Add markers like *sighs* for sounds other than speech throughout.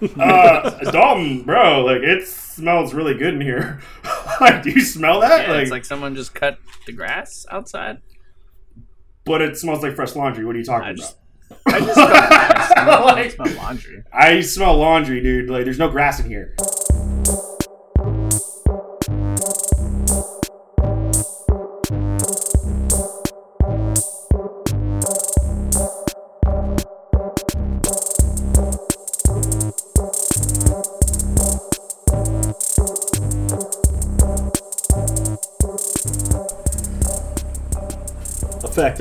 *laughs* uh, Dalton, bro, like it smells really good in here. *laughs* like, do you smell that? Yeah, like, it's like someone just cut the grass outside. but it smells like fresh laundry. What are you talking I just, about? I just smell. I don't Like- *laughs* smell laundry. I smell laundry, dude. Like, there's no grass in here.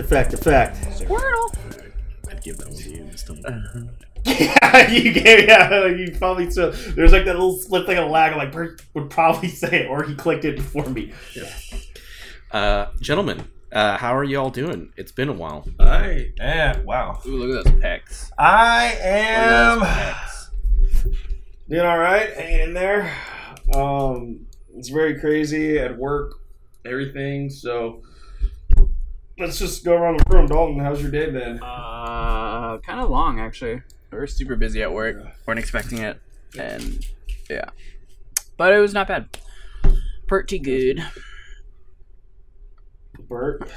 Effect, effect, effect. I'd give that one to you this time. Yeah, you gave yeah, you probably so there's like that little split thing of lag. Like Bert would probably *laughs* say it, or he clicked it before me. Uh, gentlemen, uh, how are you all doing? It's been a while. I am. Wow. Ooh, look at those pecs. I Look at those am. pecs. Doing all right, hanging in there. Um, it's very crazy at work, everything. So let's just go around the room. Dalton, how's your day been? Uh, kind of long actually. We were super busy at work. weren't expecting it, and yeah, but it was not bad. Pretty good. Bert,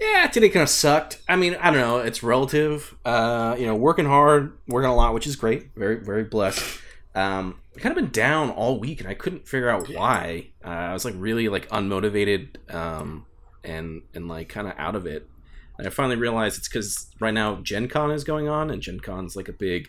Yeah, today kind of sucked. I mean, I don't know. It's relative. Uh, you know, working hard, working a lot, which is great. Very, very blessed. Um, I kind of been down all week, and I couldn't figure out why. Uh, I was like really like unmotivated, um, and and like kind of out of it. And I finally realized it's because right now Gen Con is going on, and Gen Con's like a big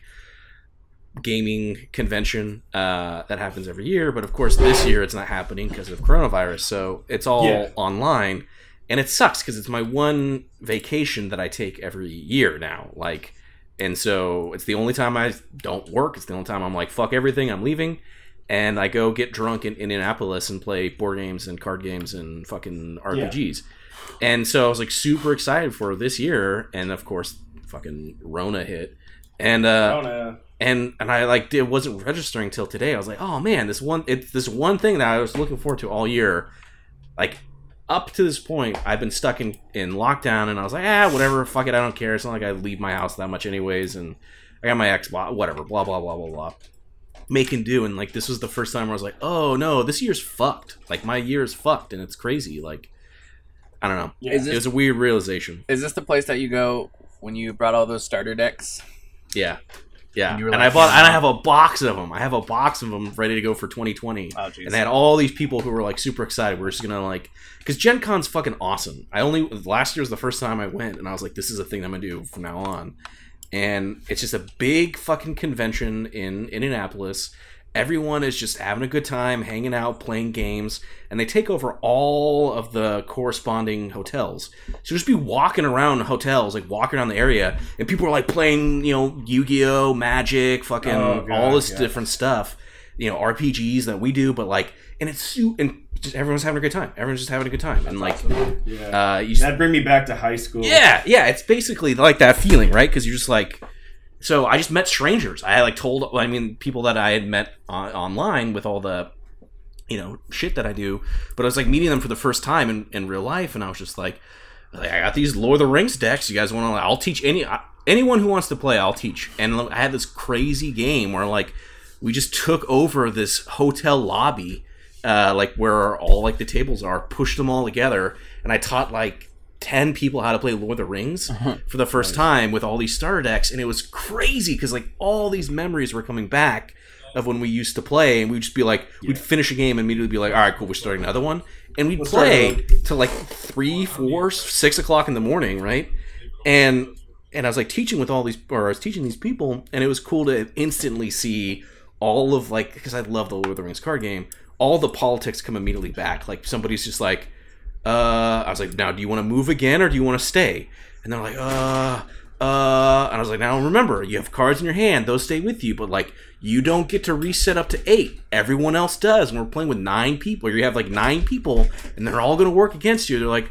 gaming convention uh, that happens every year. But of course, this year it's not happening because of coronavirus, so it's all Yeah. online and it sucks because it's my one vacation that I take every year now. Like, and so it's the only time I don't work. It's the only time I'm like, fuck everything, I'm leaving, and I go get drunk in Indianapolis and play board games and card games and fucking RPGs. And so I was like super excited for this year, and of course, fucking Rona hit, and uh, oh no. and and I like it wasn't registering till today. I was like, oh man, this one it's this one thing that I was looking forward to all year. Like up to this point, I've been stuck in in lockdown, and I was like, ah, whatever, fuck it, I don't care. It's not like I leave my house that much anyways, and I got my Xbox, whatever, blah blah blah blah blah. Making do, and like this was the first time where I was like, oh no, this year's fucked. Like my year is fucked, and it's crazy. Like I don't know. Yeah. Is It was a weird realization. is this the place that you go when you brought all those starter decks? Yeah. Yeah, And and, you I bought, and I have a box of them. I have a box of them ready to go for 2020. Oh, and I had all these people who were like super excited. We're just gonna like, because Gen Con's fucking awesome. I only last year was the first time I went, and I was like, this is a thing I'm gonna do from now on. And it's just a big fucking convention in Indianapolis. Everyone is just having a good time, hanging out, playing games, and they take over all of the corresponding hotels. So just be walking around hotels, like walking around the area, and people are like playing, you know, Yu-Gi-Oh, Magic, fucking Oh, God, all this yeah. different stuff. You know, RPGs that we do, but like, and it's su- and just everyone's having a good time. Everyone's just having a good time, and like, Yeah. uh, you That'd bring me back to high school. yeah, yeah, it's basically like that feeling, right? Because you're just like, so I just met strangers. I like told, I mean, people that I had met on, online with all the, you know, shit that I do, but I was like meeting them for the first time in, in real life, and I was just like, like, I got these Lord of the Rings decks. You guys want to? I'll teach any anyone who wants to play. I'll teach. And I had this crazy game where like we just took over this hotel lobby, uh, like where all like the tables are, pushed them all together, and I taught like ten people how to play Lord of the Rings for the first time with all these starter decks, and it was crazy because like all these memories were coming back of when we used to play, and we'd just be like, we'd finish a game and immediately be like, all right, cool, we're starting another one, and we'd start play till like three, four, six o'clock in the morning, right? And and I was like teaching with all these, or I was teaching these people, and it was cool to instantly see all of like because I love the Lord of the Rings card game, all the politics come immediately back. Like somebody's just like, uh, I was like, now do you want to move again or do you want to stay? And they're like, uh, uh, and I was like, now remember, you have cards in your hand; those stay with you, but like you don't get to reset up to eight. Everyone else does, and we're playing with nine people. You have like nine people, and they're all going to work against you. They're like,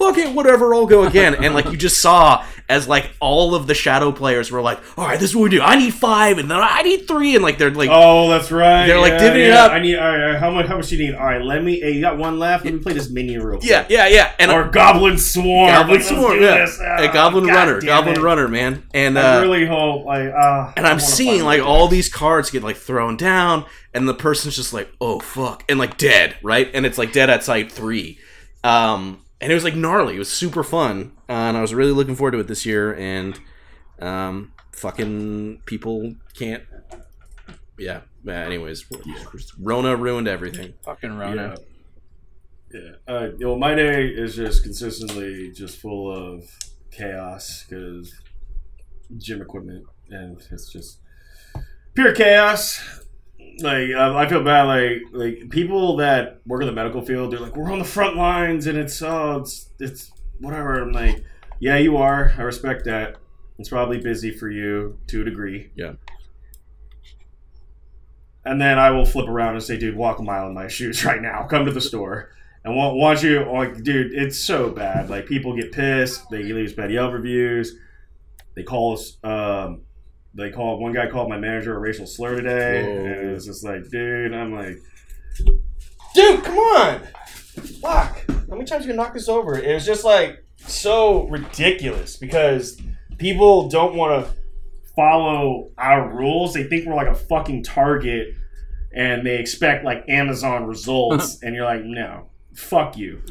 fuck it, whatever, I'll go again. And like you just saw as like all of the shadow players were like, all right, this is what we do. I need five, and then I need three, and like they're like, Oh, that's right. They're, like, Yeah, divvying it yeah. up. I need. All right, how much? How much you need? All right, let me. Hey, you got one left. Let me play this mini real quick. yeah, yeah, yeah, and Or Goblin Swarm. Goblin Swarm, yeah, a Ah, Goblin God Runner, Goblin it. Runner, man, and I uh, really hope like. Uh, and I'm seeing like all these cards get like thrown down, and the person's just like, "Oh fuck," and like dead, right? And it's like dead at site three, um, and it was like gnarly. It was super fun, uh, and I was really looking forward to it this year. And um, fucking people can't. Yeah. Anyways, Rona ruined everything. Fucking Rona. Yeah. Yeah. Uh, you know, my day is just consistently just full of chaos because gym equipment and it's just pure chaos. Like um, I feel bad. Like like people that work in the medical field, they're like, we're on the front lines and it's oh it's it's whatever. I'm like, yeah, you are. I respect that. It's probably busy for you to a degree. Yeah. And then I will flip around and say, dude, walk a mile in my shoes *laughs* right now. Come to the store. And wa- want you, like, dude, it's so bad. Like, people get pissed. They leave bad Yelp reviews. They call us, um, they called one guy called my manager a racial slur today. Whoa. And was just like, dude, I'm like, dude, come on. Fuck. How many times you gonna knock this over? It was just like so ridiculous because people don't want to follow our rules. They think we're like a fucking target and they expect like Amazon results. *laughs* and you're like, no, fuck you.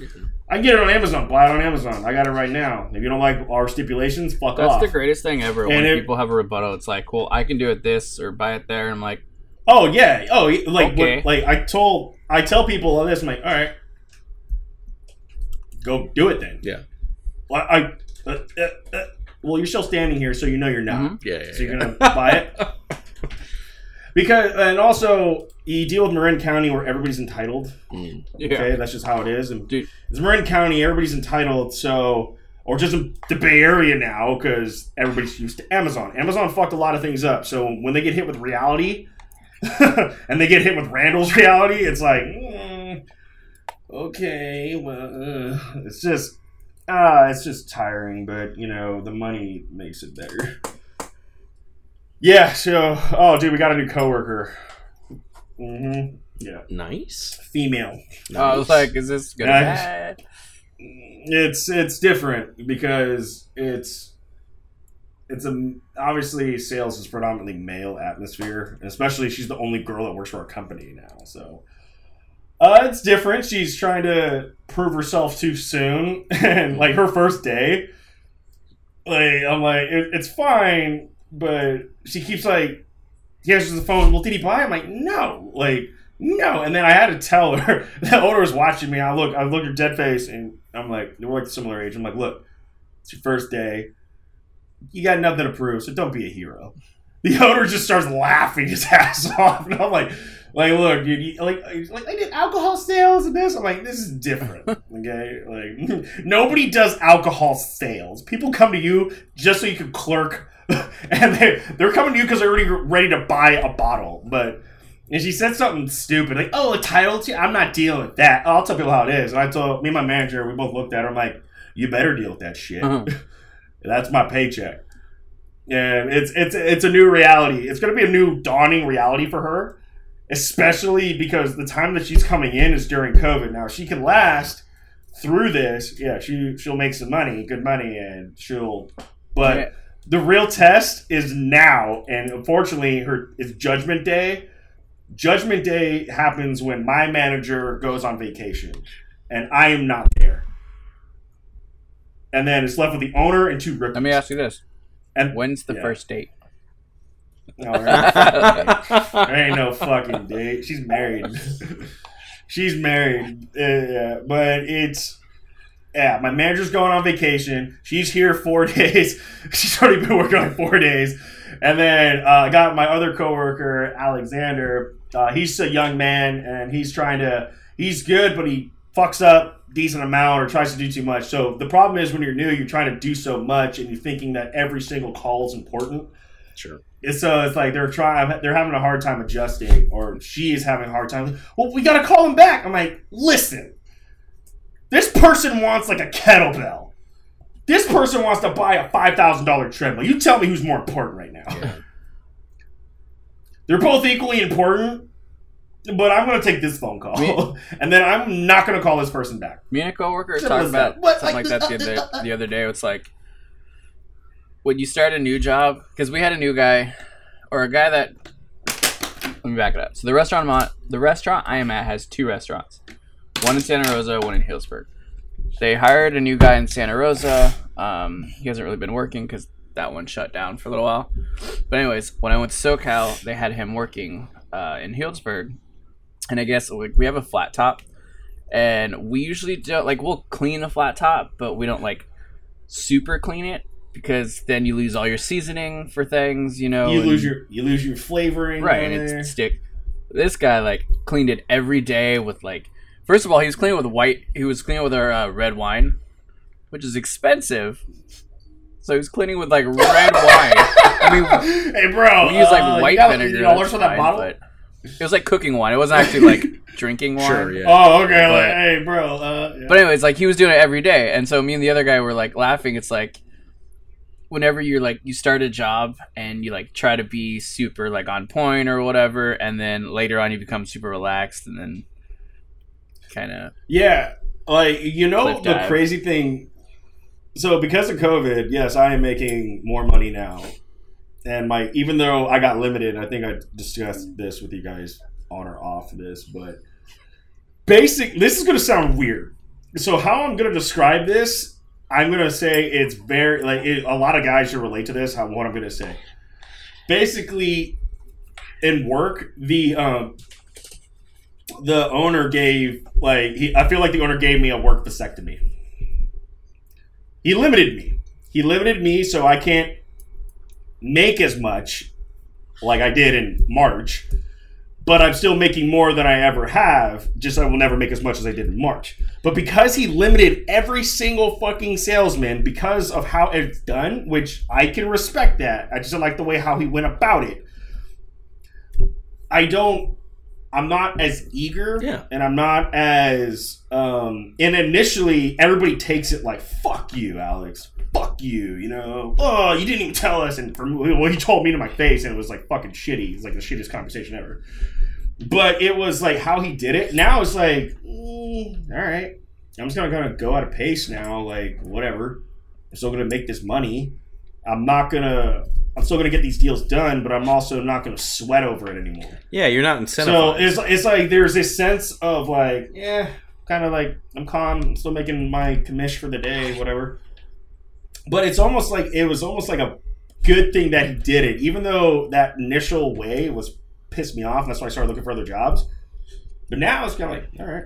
I can get it on Amazon. Buy it on Amazon. I got it right now. If you don't like our stipulations, fuck That's off. That's the greatest thing ever. when it- people have a rebuttal, it's like, well, I can do it this or buy it there. And I'm like, Oh yeah. Oh, like Okay. what, like I told I tell people all this. I'm like, all right, go do it then. Yeah. Well, I. Uh, uh, uh, well, you're still standing here, so you know you're not. Mhm. Yeah, yeah, So you're gonna buy it *laughs* because, and also you deal with Marin County where everybody's entitled. Mm. yeah. Okay, that's just how it is. And Dude. it's Marin County, everybody's entitled. So, or just in the Bay Area now, because everybody's used to Amazon. Amazon fucked a lot of things up. So when they get hit with reality, *laughs* and they get hit with Randall's reality, it's like, mm, okay, well, uh, it's just, ah, it's just tiring. But you know, the money makes it better. Yeah. So, oh, dude, we got a new coworker. Mm-hmm. Yeah, Nice. female. I was like, is this good or Nice. bad? it's it's different because it's it's a obviously sales is predominantly male atmosphere and especially she's the only girl that works for our company now so uh it's different she's trying to prove herself too soon *laughs* and like her first day like i'm like it, it's fine but she keeps like he answers the phone well did he buy? I'm like no. Like no. And then i had to tell her. *laughs* The owner was watching me. I look i look at her dead face and i'm like we're like a similar age. I'm like look it's your first day. You got nothing to prove so don't be a hero. The *laughs* owner just starts laughing his *laughs* ass off. And i'm like like look dude you, like like i did alcohol sales and this? I'm like this is different. Okay? Like nobody does alcohol sales. People come to you just so you can clerk *laughs* and they they're coming to you because they're already ready to buy a bottle but and she said something stupid, like, "Oh, a title to I'm not dealing with that. I'll tell people how it is." And I told me and my manager, we both looked at her. I'm like, "You better deal with that shit. Uh-huh. *laughs* That's my paycheck." And it's it's it's a new reality. It's going to be a new dawning reality for her, especially because the time that she's coming in is during COVID. Now, she can last through this, yeah, she she'll make some money, good money, and she'll. But Yeah. The real test is now, and unfortunately, her it's Judgment Day. Judgment Day happens when my manager goes on vacation, and I am not there. And then it's left with the owner and two rookies. Let me ask you this: And When's the Yeah. first date? No, there ain't no fucking date. There ain't no fucking date. She's married. *laughs* She's married. Uh, yeah, but it's yeah. My manager's going on vacation. She's here four *laughs* days. She's already been working on four days. And then uh, I got my other coworker, Alexander. Uh, he's a young man, and he's trying to. He's good, but he fucks up decent amount or tries to do too much. So the problem is when you're new, you're trying to do so much, and you're thinking that every single call is important. Sure. It's, so it's like they're trying, they're having a hard time adjusting, or she is having a hard time. Well, we got to call him back. I'm like, listen, This person wants like a kettlebell. This person wants to buy a five thousand dollar treadmill. You tell me who's more important right now. They're both equally important, but I'm gonna take this phone call, Me- *laughs* and then I'm not gonna call this person back. Me and a coworker were Simple talking about What? something like that the other, *laughs* the other day. It's like when you start a new job, because we had a new guy or a guy that. Let me back it up. So the restaurant I'm at, the restaurant I am at has two restaurants, one in Santa Rosa, one in Healdsburg. They hired a new guy in Santa Rosa. Um, he hasn't really been working because that one shut down for a little while. But anyways, when I went to SoCal, they had him working uh, in Healdsburg, and I guess like, we have a flat top, and we usually don't like we'll clean the flat top, but we don't like super clean it because then you lose all your seasoning for things, you know. You and- lose your you lose your flavoring, right, and it's stick. This guy like cleaned it every day with like. First of all, he was cleaning with white. He was cleaning with our uh, red wine, which is expensive. So he was cleaning with like red wine. I mean, *laughs* hey, bro, we use like uh, white you got vinegar. $50 that's for that fine, bottle. but It was like cooking wine. It wasn't actually like *laughs* drinking wine. Sure, yeah. Oh, okay. like, hey, bro. Uh, yeah. But anyways, like he was doing it every day, and so me and the other guy were like laughing. It's like whenever you're like you start a job and you like try to be super like on point or whatever, and then later on you become super relaxed, and then kind of Yeah, like you know the crazy thing. So because of COVID, yes, I am making more money now, and my even though I got limited, I think I discussed this with you guys on or off this, but basic. This is going to sound weird. So how I'm going to describe this, I'm going to say it's very like it, a lot of guys should relate to this. How what I'm going to say, basically, in work, the um, the owner gave like he, I feel like the owner gave me a work vasectomy. He limited me. He limited me so I can't make as much like I did in March, but I'm still making more than I ever have. Just I will never make as much as I did in March. But because he limited every single fucking salesman because of how it's done, which I can respect that. I just don't like the way how he went about it. I don't I'm not as eager Yeah. and I'm not as um and initially everybody takes it like fuck you, Alex. Fuck you, you know. Oh, you didn't even tell us and from well, he told me to my face and it was like fucking shitty. It's like the shittiest conversation ever. But it was like how he did it. Now it's like, mm, all right. I'm just gonna gonna go out of pace now, like whatever. I'm still gonna make this money. I'm not gonna I'm still gonna get these deals done, but I'm also not gonna sweat over it anymore. Yeah, you're not incentivized. So it's it's like there's this sense of like, yeah, kind of like I'm calm, I'm still making my commish for the day, whatever. But it's almost like it was almost like a good thing that he did it, even though that initial way was pissed me off, and that's why I started looking for other jobs. But now it's kind of like, all right,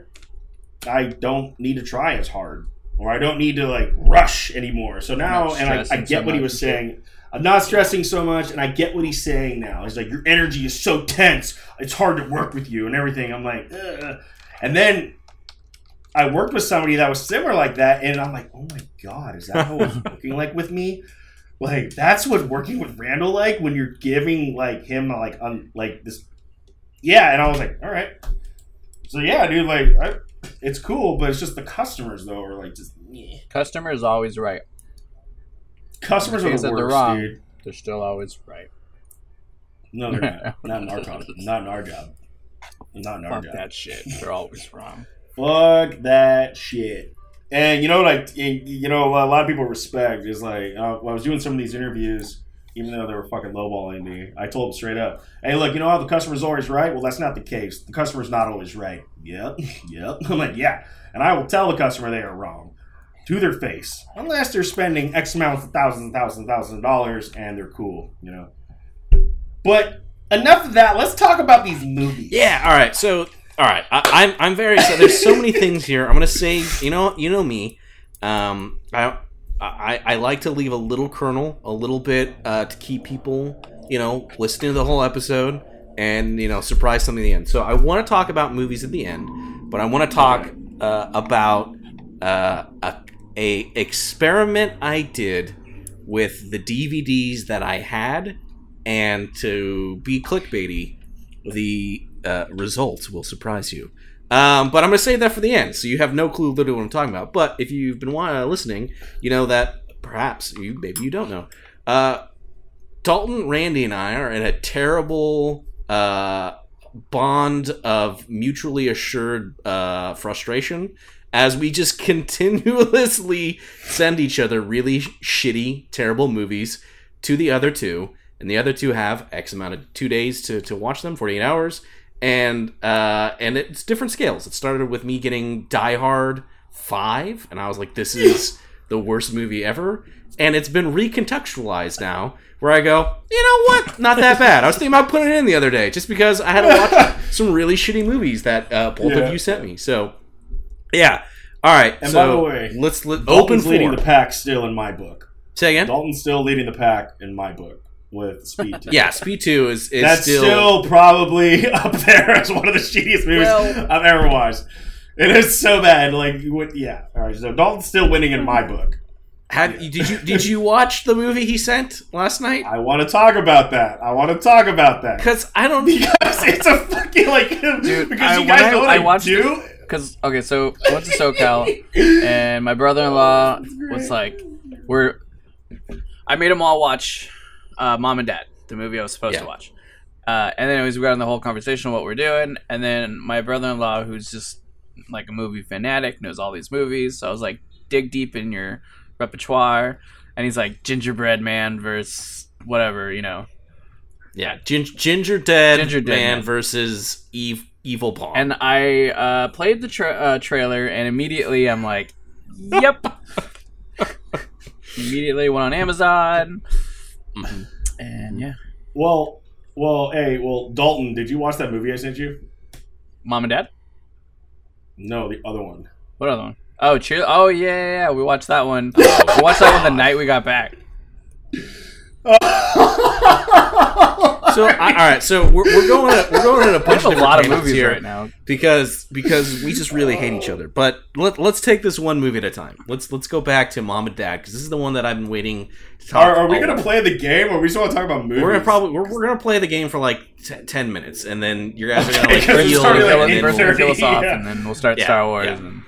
I don't need to try as hard, or I don't need to like rush anymore. So now, and I, I get so what he was saying. I'm not stressing so much, and I get what he's saying now. He's like, your energy is so tense, it's hard to work with you and everything. I'm like, Ugh. and then I worked with somebody that was similar like that, and I'm like, oh my god, is that how it's *laughs* working like with me? Like that's what working with Randall like when you're giving like him like un, like this, yeah. And I was like, all right, so yeah, dude, like I, it's cool, but it's just the customers though are like just meh. customer is always right. Customers are Because the they're worst, wrong. dude. They're still always right. No, they're not. *laughs* not in our job. Not in our job. Not in our Fuck job. that shit. They're always wrong. Fuck that shit. And you know, like and, you know, a lot of people respect is like uh, when I was doing some of these interviews, even though they were fucking lowballing me, I told them straight up, "Hey, look, you know how the customer's always right? Well, that's not the case. The customer's not always right. Yep, *laughs* yep. *laughs* I'm like, yeah, and I will tell the customer they are wrong to their face, unless they're spending X amounts of thousands and thousands and thousands of dollars and they're cool, you know. But enough of that. Let's talk about these movies. Yeah. All right. So, all right. I, I'm I'm very so there's so many things here. I'm gonna say you know you know me. Um, I I I like to leave a little kernel, a little bit uh, to keep people you know listening to the whole episode and you know surprise something at the end. So I want to talk about movies at the end, but I want to talk uh, about uh, a a experiment I did with the DVDs that I had, and to be clickbaity, the uh, results will surprise you. Um, but I'm going to save that for the end, so you have no clue literally what I'm talking about. But if you've been uh, listening, you know that perhaps you maybe you don't know. Uh, Dalton, Randy, and I are in a terrible uh, bond of mutually assured uh, frustration as we just *laughs* continuously send each other really shitty, terrible movies to the other two, and the other two have X amount of two days to, to watch them, 48 hours, and uh, and it's different scales. It started with me getting Die Hard five, and I was like, this is *laughs* the worst movie ever, and it's been recontextualized now. Where I go, you know what? Not that bad. I was thinking about putting it in the other day, just because I had to watch *laughs* some really shitty movies that uh, both Yeah. of you sent me. So, yeah. All right. And so by the way, let's let, open Dalton's leading for the pack still in my book. say again. Dalton's still leading the pack in my book with Speed. *laughs* 2. Yeah, Speed Two is is That's still, still, probably *laughs* up there as one of the shittiest movies Well- I've ever watched. It is so bad. Like, would- yeah. All right. So Dalton's still winning in my book. Have, did you did *laughs* you watch the movie he sent last night? I want to talk about that. I want to talk about that Because I don't. because it's a fucking like Dude, because I- you guys when I- know what I I, watched do. Because okay, so I went to SoCal, and my brother-in-law *laughs* was like, "We're." I made them all watch uh, Mom and Dad, the movie I was supposed Yeah. to watch. Uh, and then anyways, we got on the whole conversation of what we're doing, and then my brother-in-law, who's just like a movie fanatic, knows all these movies. So I was like, dig deep in your repertoire, and he's like, Gingerbread Man versus whatever, you know. Yeah, Gin- Ginger Dead Ginger Dead Man Man. versus Eve Evil Paw. And I uh, played the tra- uh, trailer, and immediately I'm like, "Yep." *laughs* immediately went on Amazon, Mhm. and yeah, Well, well, hey, well, Dalton, did you watch that movie I sent you? mom and dad. No, the other one. What other one? Oh, cheer! Oh yeah, yeah, yeah, we watched that one. we watched that one the night we got back. So I, all right, so we're, we're going at, we're going at a bunch There's a of lot of movies here right now. because because we just really hate each other. But let, let's take this one movie at a time. Let's let's go back to Mom and Dad because this is the one that I've been waiting to talk. Are, are we gonna play the game, or we just want to talk about movies? We're gonna probably we're, we're gonna play the game for like t- ten minutes, and then you guys are gonna Okay, like *laughs* 'cause it's feel starting like and then First we'll- we'll kill us off, Yeah. and then we'll start Yeah, Star Wars. yeah. And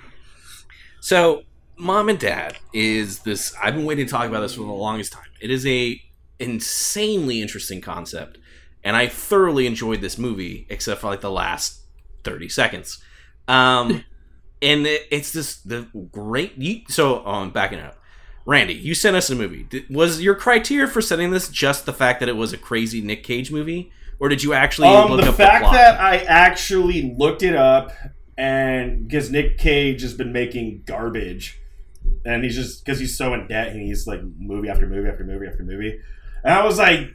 So, Mom and Dad is this. I've been waiting to talk about this for the longest time. It is a insanely interesting concept, and I thoroughly enjoyed this movie, except for like the last thirty seconds. Um, *laughs* and it, it's this the great. You, so, oh, I'm backing up. Randy, you sent us a movie. Did, was your criteria for sending this just the fact that it was a crazy Nick Cage movie, or did you actually Um, look the up fact the that I actually looked it up, and because Nick Cage has been making garbage, and he's just because he's so in debt, and he's like movie after movie after movie after movie, and I was like,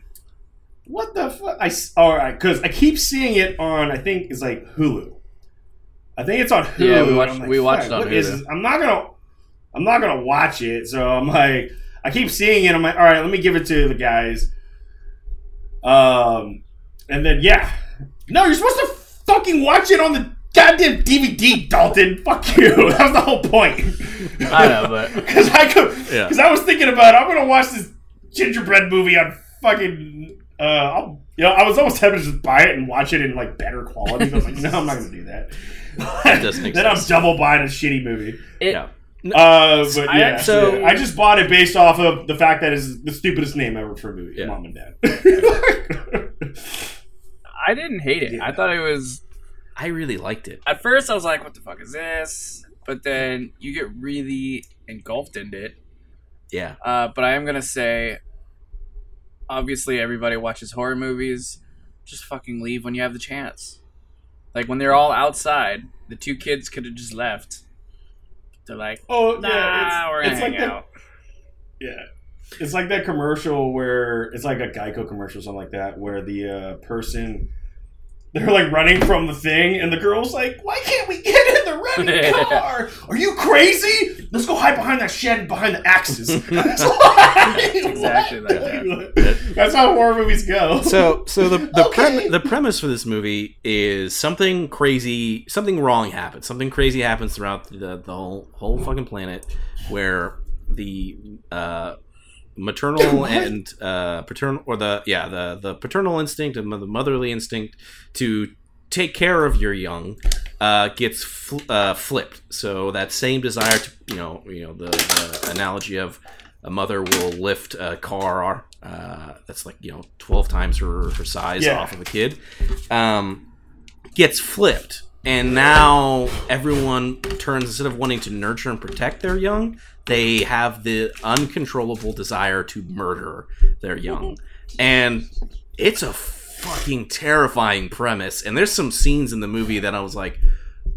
"What the fuck?" I all right because I keep seeing it on I think it's like Hulu. I think it's on Hulu. Yeah, we watched- like, we watched it on is Hulu." this?" I'm not gonna. I'm not gonna watch it, so I'm like, I keep seeing it. I'm like, all right, let me give it to the guys. Um, and then yeah, no, you're supposed to fucking watch it on the goddamn DVD, Dalton. Fuck you. *laughs* That was the whole point. I know, but *laughs* because I could, Yeah. because I was thinking about I'm gonna watch this gingerbread movie on fucking. Uh, I'll, you know, I was almost tempted to just buy it and watch it in like better quality. but I was like, no, I'm not gonna do that. That does make *laughs* then sense. I'm double buying a shitty movie. it, Yeah. Uh, but I yeah, actually- so I just bought it based off of the fact that it's the stupidest name ever for a movie, Yeah. Mom and Dad. *laughs* I didn't hate it. I thought it was. I really liked it. At first, I was like, "What the fuck is this?" But then you get really engulfed in it. Yeah. Uh, but I am gonna say, obviously, everybody watches horror movies. Just fucking leave when you have the chance. Like when they're all outside, the two kids could have just left. They're like, oh "Nah, yeah, we're gonna it's hang like that. out." *laughs* Yeah, it's like that commercial where it's like a Geico commercial, or something like that, where the uh, person they're like running from the thing, and the girl's like, "Why can't we get in the *laughs* running car? Are you crazy? Let's go hide behind that shed behind the axes." *laughs* *laughs* exactly like that. That's how horror movies go. So, so the the, Okay. prem- the premise for this movie is something crazy, something wrong happens. Something crazy happens throughout the the whole whole fucking planet, where the uh, maternal *laughs* and uh, paternal, or the yeah the the paternal instinct and the motherly instinct to take care of your young uh, gets fl- uh, flipped. So that same desire to, you know, you know, the, the analogy of a mother will lift a car uh, that's like you know twelve times her her size Yeah. off of a kid, um, gets flipped, and now everyone turns instead of wanting to nurture and protect their young, they have the uncontrollable desire to murder their young, *laughs* and it's a fucking terrifying premise. And there's some scenes in the movie that I was like,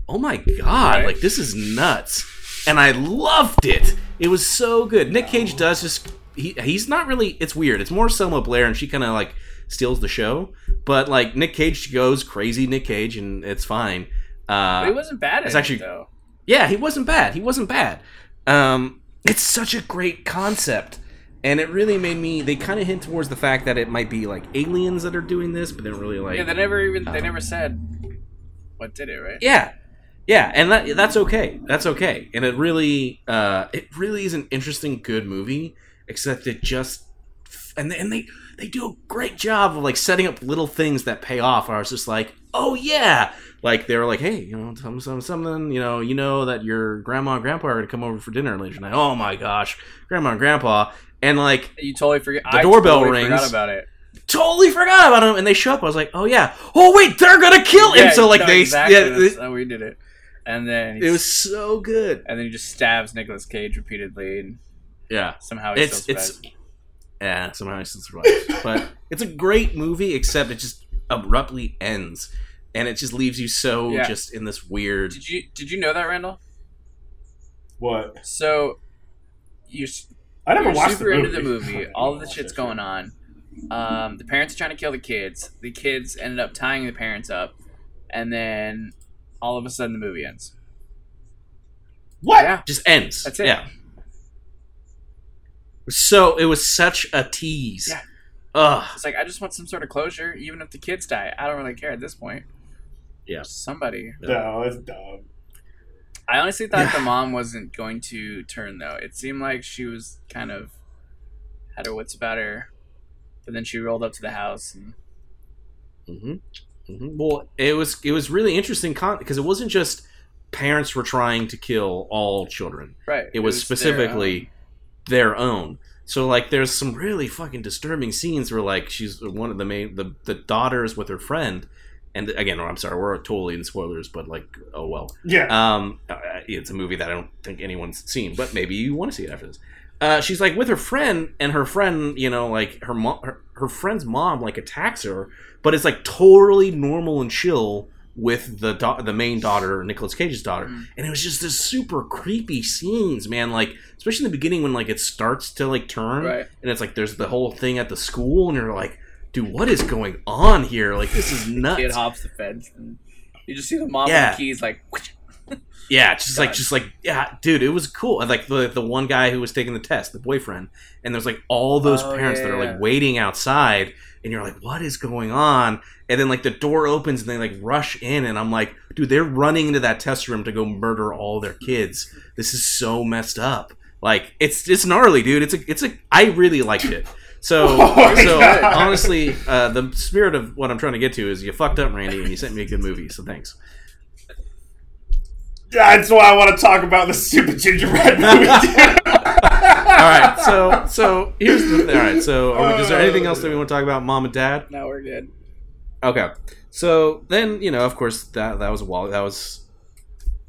oh my god, Right. like this is nuts. And I loved it. It was so good. Nick Cage does just he he's not really it's weird. It's more Selma Blair and she kind of like steals the show. But like Nick Cage goes crazy Nick Cage and it's fine. Uh he wasn't bad at it's it, actually- though. yeah, he wasn't bad. He wasn't bad. Um, it's such a great concept, and it really made me. They kind of hint towards the fact that it might be like aliens that are doing this, but they don't really like. Yeah, they never even they um, never said what did it, right? Yeah, yeah, and that that's okay. That's okay, and it really, uh, it really is an interesting, good movie. Except it just, and they, and they they do a great job of like setting up little things that pay off. I was just like, oh yeah, like they were like, hey, you know, something, something, something, you know, you know that your grandma and grandpa are gonna come over for dinner later tonight. Oh my gosh, grandma and grandpa, and like You totally forget. The I doorbell totally rings. Forgot about it. totally forgot about him, and they show up. I was like, oh yeah, oh wait, they're gonna kill him. Yeah, so like no, they, exactly, yeah, how we did it. And then it was so good. and then he just stabs Nicolas Cage repeatedly, and Yeah. somehow he it's still it's survives. yeah somehow he still survives but *laughs* it's a great movie except it just abruptly ends and it just leaves you so Yeah. just in this weird Did you did you know that Randall? What? So you I never watched super the movie. *laughs* into the movie. All of the shit's going on. Um, the parents are trying to kill the kids. The kids ended up tying the parents up, and then all of a sudden the movie ends. What? Yeah, just ends That's it. yeah so it was such a tease Yeah. Ugh. it's like I just want some sort of closure, even if the kids die. I don't really care at this point. Yeah. somebody. No, it's dumb. I honestly thought the mom wasn't going to turn though. It seemed like she was kind of had her wits about her, but then she rolled up to the house and hmm hmm well it was it was really interesting because it wasn't just parents were trying to kill all children right. it was their specifically their own. So like, there's some really fucking disturbing scenes where like she's one of the main the the daughters with her friend, and again, I'm sorry, we're totally in spoilers, but like, oh well. Yeah. Um, uh, it's a movie that I don't think anyone's seen, but maybe you want to see it after this. Uh, she's like with her friend, and her friend, you know, like her mom, her, her friend's mom, like attacks her, but it's like totally normal and chill with the da- the main daughter, Nicolas Cage's daughter, Mm. and it was just this super creepy scenes, man. Like especially in the beginning when like it starts to like turn, Right. and it's like there's the whole thing at the school, and you're like, dude, what is going on here? Like this is *laughs* nuts. kid hops the fence and you just see the mom Yeah. with the keys like *laughs* Yeah, just like just like yeah, dude, it was cool. And like the the one guy who was taking the test, the boyfriend, and there's like all those Oh, parents that are yeah. like waiting outside, and you're like, what is going on? And then like the door opens and they like rush in, and I'm like, dude, they're running into that test room to go murder all their kids. This is so messed up. Like it's it's gnarly, dude. It's a it's a I really liked it. So *laughs* Oh so God. honestly, uh, the spirit of what I'm trying to get to is you fucked up, Randy, and you sent me a good movie. So thanks. That's why I want to talk about the stupid gingerbread movie. *laughs* all right *laughs* so so here's the all right so are we, is there anything else that we want to talk about mom and dad now we're good. okay so then you know of course that that was a while that was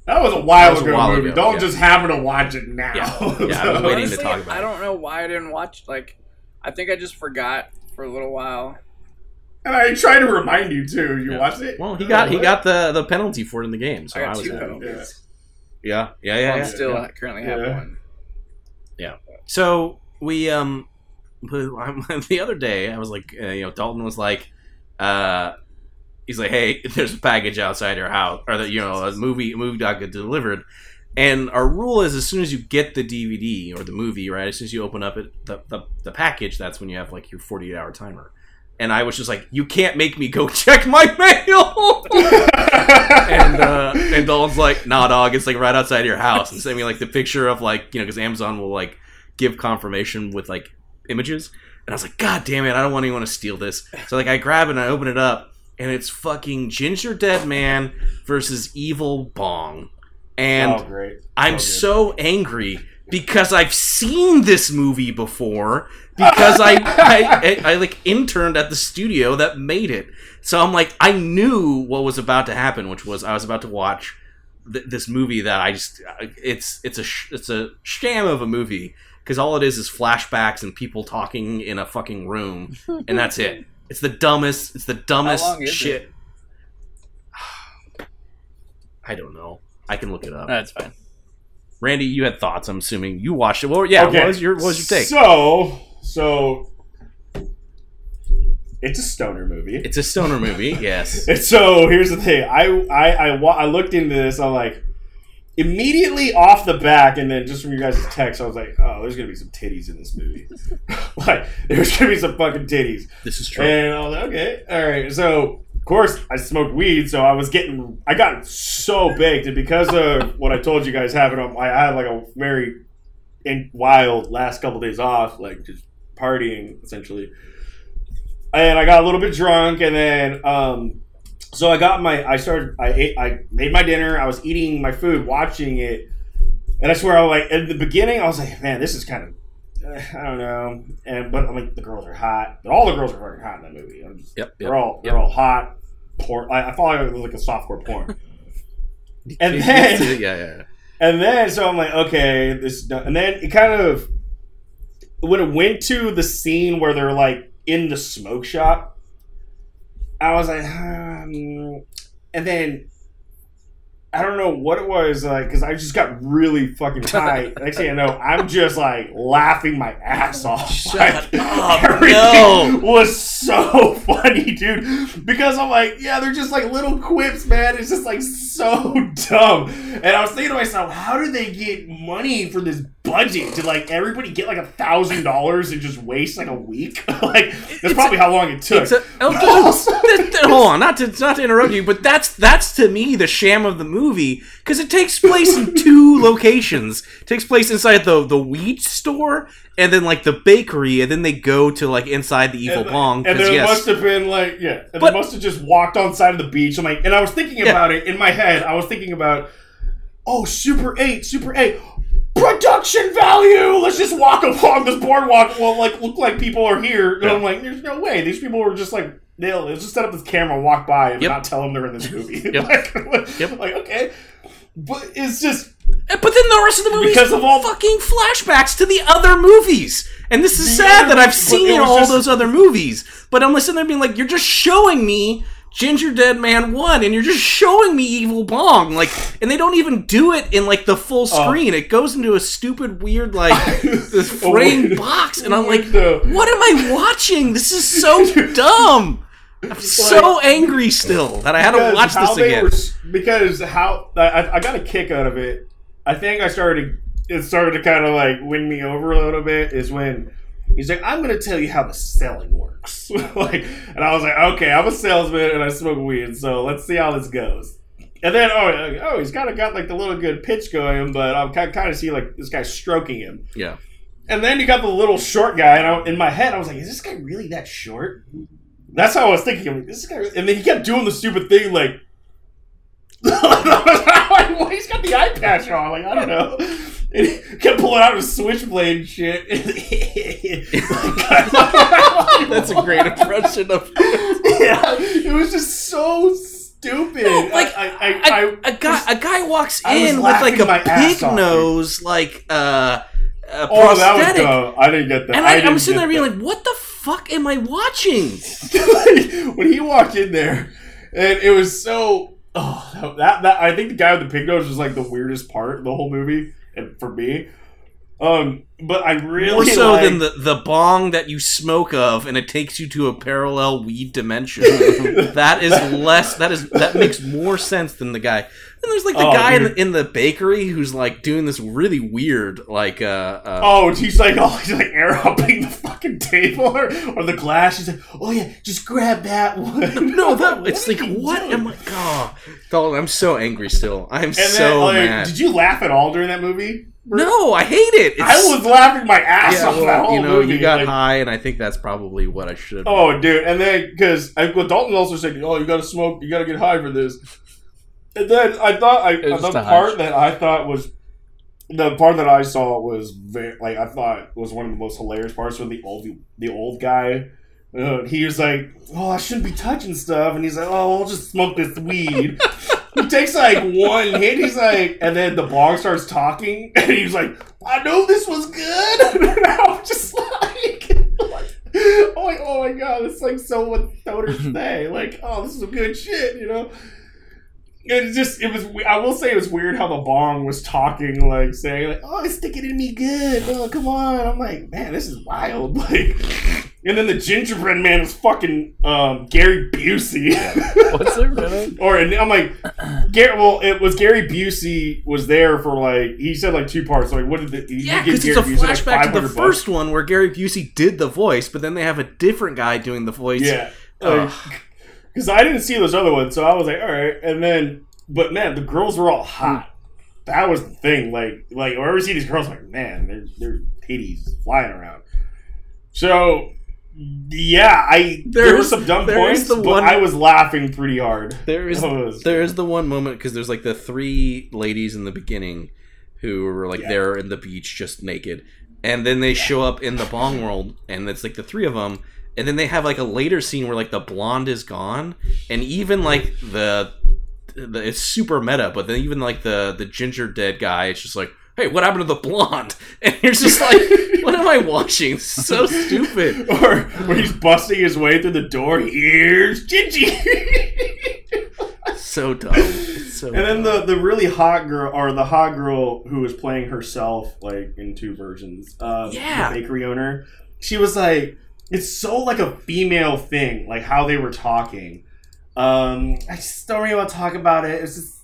that was a while That was a while movie. ago, Don't yeah. just happen to watch it now. Yeah. Yeah, *laughs* I've been waiting to talk about I don't know why I didn't watch like I think I just forgot for a little while. and I tried to remind you too. You Yeah. watched it? well he got he got the the penalty for it in the game so I i, got was two happy. penalties. yeah yeah yeah, Well, yeah, I'm still yeah. currently have Yeah. one. So we um *laughs* the other day i was like uh, you know dalton was like uh he's like hey *laughs* there's a package outside your house or the you know a movie a movie got delivered. And our rule is as soon as you get the dvd or the movie right as soon as you open up it the, the, the package that's when you have like your 48 hour timer. And i was just like you can't make me go *laughs* check my mail! And uh, and Dalton's like, "Nah, dog, it's like right outside your house." And sent me like the picture of like you know because Amazon will like give confirmation with like images, and I was like, "God damn it, I don't want anyone to steal this." So like I grab it and I open it up, and it's fucking Ginger Dead Man versus Evil Bong. And oh. I'm oh, So so angry because I've seen this movie before because I, *laughs* I, I I like interned at the studio that made it. So I'm like I knew what was about to happen, which was I was about to watch th- this movie that I just it's it's a sh- it's a sham of a movie because all it is is flashbacks and people talking in a fucking room and that's it. *laughs* It's the dumbest. It's the dumbest long is shit. *sighs* I don't know. I can look it up. That's fine. Randy, you had thoughts. I'm assuming you watched it. Well, yeah. Okay. What was your What was your take? So, so it's a stoner movie. it's a stoner movie. *laughs* Yes. And so here's the thing. I I I, I looked into this. I'm like immediately off the back, and then just from you guys' text, I was like, oh, there's gonna be some titties in this movie. *laughs* like there's gonna be some fucking titties. This is true. And I was like, okay, all right. So of course I smoked weed, so I was getting, I got so baked, and because of what I told you guys happened, I had like a very in, wild last couple days off, like just partying essentially. And I got a little bit drunk, and then um, so I got my, I started, I ate, I made my dinner. I was eating my food, watching it, and I swear, I was like at the beginning, I was like, man, this is kind of. eh, I don't know, and but I'm like the girls are hot, but all the girls are fucking hot in that movie. I'm just, Yep. they're all they're all hot. Porn. I, I follow it like a softcore porn. *laughs* and then yeah, yeah, yeah. *laughs* and then so I'm like, okay, this and then it kind of when it went to the scene where they're like in the smoke shop, I was like, um, and then I don't know what it was like because I just got really fucking tight. *laughs* Next thing I know, I'm just like laughing my ass off. Shut *laughs* Like, up, Everything no. was so *laughs* funny, dude. Because I'm like, yeah, they're just like little quips, man. It's just like so dumb. And I was thinking to myself, how do they get money for this Did like everybody get like a thousand dollars and just waste like a week? *laughs* like that's probably how long it took. A, oh, *laughs* th- hold on, not to not to interrupt you, but that's that's to me the sham of the movie because it takes place in *laughs* two locations. It takes place inside the the weed store and then like the bakery, and then they go to like inside the evil and, bong. and then yes, must have been like, yeah, and But- they must have just walked on side of the beach. I'm like, and I was thinking Yeah. about it in my head. I was thinking about, oh, Super Eight, Super Eight, production value. Let's just walk along this boardwalk. Well, like look like people are here. And I'm like, there's no way. These people were just like. They'll just set up this camera, walk by, and Yep. not tell them they're in this movie. *laughs* Yep. *laughs* like, Yep. like, okay, but it's just eh, but then the rest of the movie Because is of all- fucking flashbacks to the other movies. And this is sad that I've seen was all just- those other movies. But I'm listening there being like, you're just showing me Ginger Dead Man 1 and you're just showing me Evil Bong. Like, and they don't even do it in like the full Oh. screen. It goes into a stupid, weird, like, *laughs* this A framed weird- box. And I'm like, what am I watching? This is so *laughs* dumb. I'm so angry still that I had to watch this again. were because how I, I got a kick out of it. I think I started. It started to kind of like win me over a little bit. Is when he's like, "I'm going to tell you how the selling works." *laughs* like, and I was like, "Okay, I'm a salesman and I smoke weed, so let's see how this goes." And then, oh, oh, he's kind of got like the little good pitch going, but I'm kind of see like this guy stroking him. Yeah. And then you got the little short guy, and I, in my head, I was like, "Is this guy really that short?" That's how I was thinking. I'm like, "This guy," and then he kept doing the stupid thing, like, *laughs* *laughs* "He's got the eye patch on." Like, I don't know. And he kept pulling out his switchblade and shit. *laughs* *laughs* That's a great impression of *laughs* yeah, it was just so stupid. No, like, I, I, I, a, a guy a guy walks in with like a pig off, nose, like uh, a oh, that was dumb. I didn't get that. and I, I I'm sitting there being like, "What the fuck am I watching?" when he walked in there, and it was so oh that that I think the guy with the pig nose was like the weirdest part of the whole movie, for me, um, but I really More so liked- than the the bong that you smoke of, and it takes you to a parallel weed dimension. *laughs* that is less. That is that makes more sense than the guy. And there's like the Oh, guy in the, in the bakery who's like doing this really weird, like uh, uh Oh, he's like, *laughs* oh, he's like air hopping the fucking table or, or the glass. He's like, oh yeah, just grab that one. *laughs* no, that *laughs* it's like what doing? am I? Oh, Dalton, I'm so angry still. I'm And so then, like, mad. did you laugh at all during that movie? No, I hate it. I was laughing my ass yeah, off that well, whole you know, movie. you got like- high, and I think that's probably what I should. Oh, dude, and then because well, Dalton also said, "Oh, you got to smoke, you got to get high for this." And then I thought I the part hunch. that I thought was the part that I saw was very like I thought was one of the most hilarious parts when the old the old guy. Uh, he was like, "Oh, I shouldn't be touching stuff," and he's like, "Oh, I'll just smoke this weed." he takes like one hit. He's like, and then the bong starts talking, *laughs* and he's like, "I know this was good," *laughs* and I'm just like, like, *laughs* oh my, oh my god, it's like so what stoners say. Like, oh, this is some good shit, you know. It just, it was. I will say, it was weird how the bong was talking, like saying, like, "Oh, it's sticking in me good. Oh, come on." I'm like, man, this is wild. *laughs* Like, and then the gingerbread man was fucking um, Gary Busey. *laughs* What's it really? or and I'm like, Gary. Well, it was Gary Busey was there for like he said like two parts. Like, what did the he Yeah, give because it's a Gary Busey, like, flashback to the bucks? first one where Gary Busey did the voice, but then they have a different guy doing the voice. Yeah. Ugh. Because I didn't see those other ones, so I was like, all right. And then, but man, the girls were all hot. Hmm. That was the thing. Like, like whenever I see these girls, I'm like, man, they're titties flying around. So, yeah, I there were some dumb points, the but one- I was laughing pretty hard. There is *laughs* was, there is the one moment because there's like the three ladies in the beginning who were like Yeah. there in the beach just naked, and then they show up in the bong world, and it's like the three of them, and then they have like a later scene where like the blonde is gone, and even like the, the it's super meta, but then even like the the ginger dead guy, it's just like. Hey, what happened to the blonde? *laughs* And you're just like, *laughs* what am I watching? So *laughs* stupid. or when he's busting his way through the door, here's Gingy. So dumb. So And then dumb. the the really hot girl, or the hot girl who was playing herself, like in two versions. Um, Yeah. the bakery owner. She was like, it's so like a female thing, like how they were talking. Um, I just don't really want to talk about it. It's just,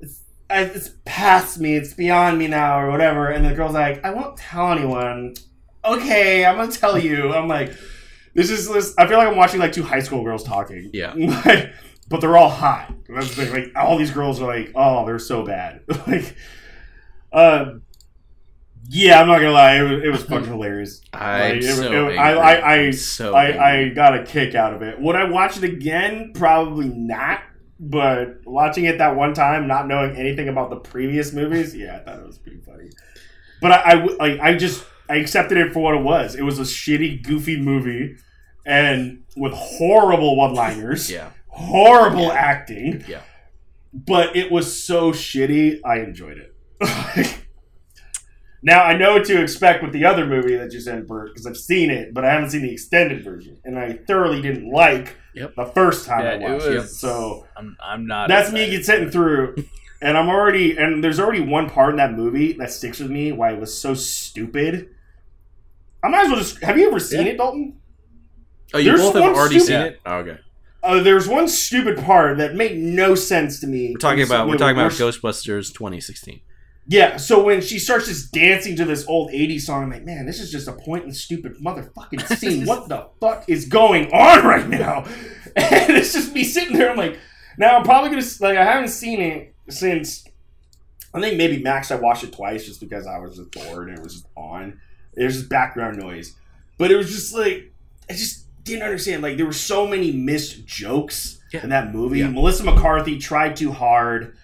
it's, it's past me. It's beyond me now, or whatever. And the girl's like, I won't tell anyone. Okay, I'm gonna tell you. I'm like, this is this. I feel like I'm watching like two high school girls talking. Yeah. *laughs* Like, but they're all hot. That's the thing. Like all these girls are like, oh, they're so bad. *laughs* like, uh, yeah, I'm not gonna lie, it was, it was fucking hilarious. *laughs* Like, so. I- I- I- so I. I got a kick out of it. Would I watch it again? Probably not. But watching it that one time, not knowing anything about the previous movies, yeah, I thought it was pretty funny. But I, I, like, I just I accepted it for what it was. It was a shitty, goofy movie, and with horrible one-liners, *laughs* yeah. horrible Yeah. acting. Yeah. But it was so shitty, I enjoyed it. *laughs* now I know what to expect with the other movie that you sent, Bert, because I've seen it, but I haven't seen the extended version, and I thoroughly didn't like Yep. the first time Yeah, I watched it. was. So I'm, I'm not. that's me excited. sitting through, *laughs* and I'm already and there's already one part in that movie that sticks with me why it was so stupid. I might as well just. Have you ever seen Yeah. it, Dalton? Oh, you There's both have one already seen it. Oh, okay. Uh, there's one stupid part that made no sense to me. We're talking about we're talking about Ghostbusters 2016. Yeah, so when she starts just dancing to this old 80s song, I'm like, man, this is just a pointless, stupid motherfucking scene. what the fuck is going on right now? *laughs* And it's just me sitting there. I'm like, now I'm probably gonna like I haven't seen it since I think maybe Max. I watched it twice just because I was just bored and it was just on. It was just background noise, but it was just like I just didn't understand. Like there were so many missed jokes Yeah. in that movie. Yeah. Melissa McCarthy tried too hard.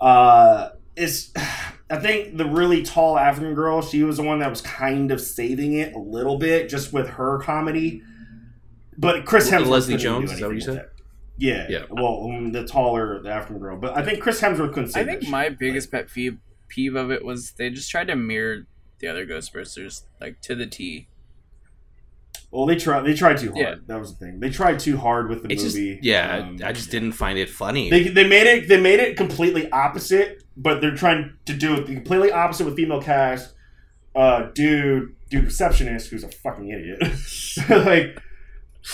Uh, it's *sighs* I think the really tall African girl, she was the one that was kind of saving it a little bit just with her comedy. But Chris Le- Hemsworth Leslie Jones, is that what you said? Yeah, Yeah. Well, um, the taller, the African girl, but I think Chris Hemsworth couldn't I think my shit. biggest pet peeve, peeve of it was they just tried to mirror the other Ghostbusters like to the T. Well, they tried. They tried too hard. Yeah. That was the thing. They tried too hard with the It's just movie. yeah, Um, I just didn't find it funny. They, they made it. They made it completely opposite, but they're trying to do it completely opposite with female cast. Uh, dude, dude, receptionist who's a fucking idiot. *laughs* like,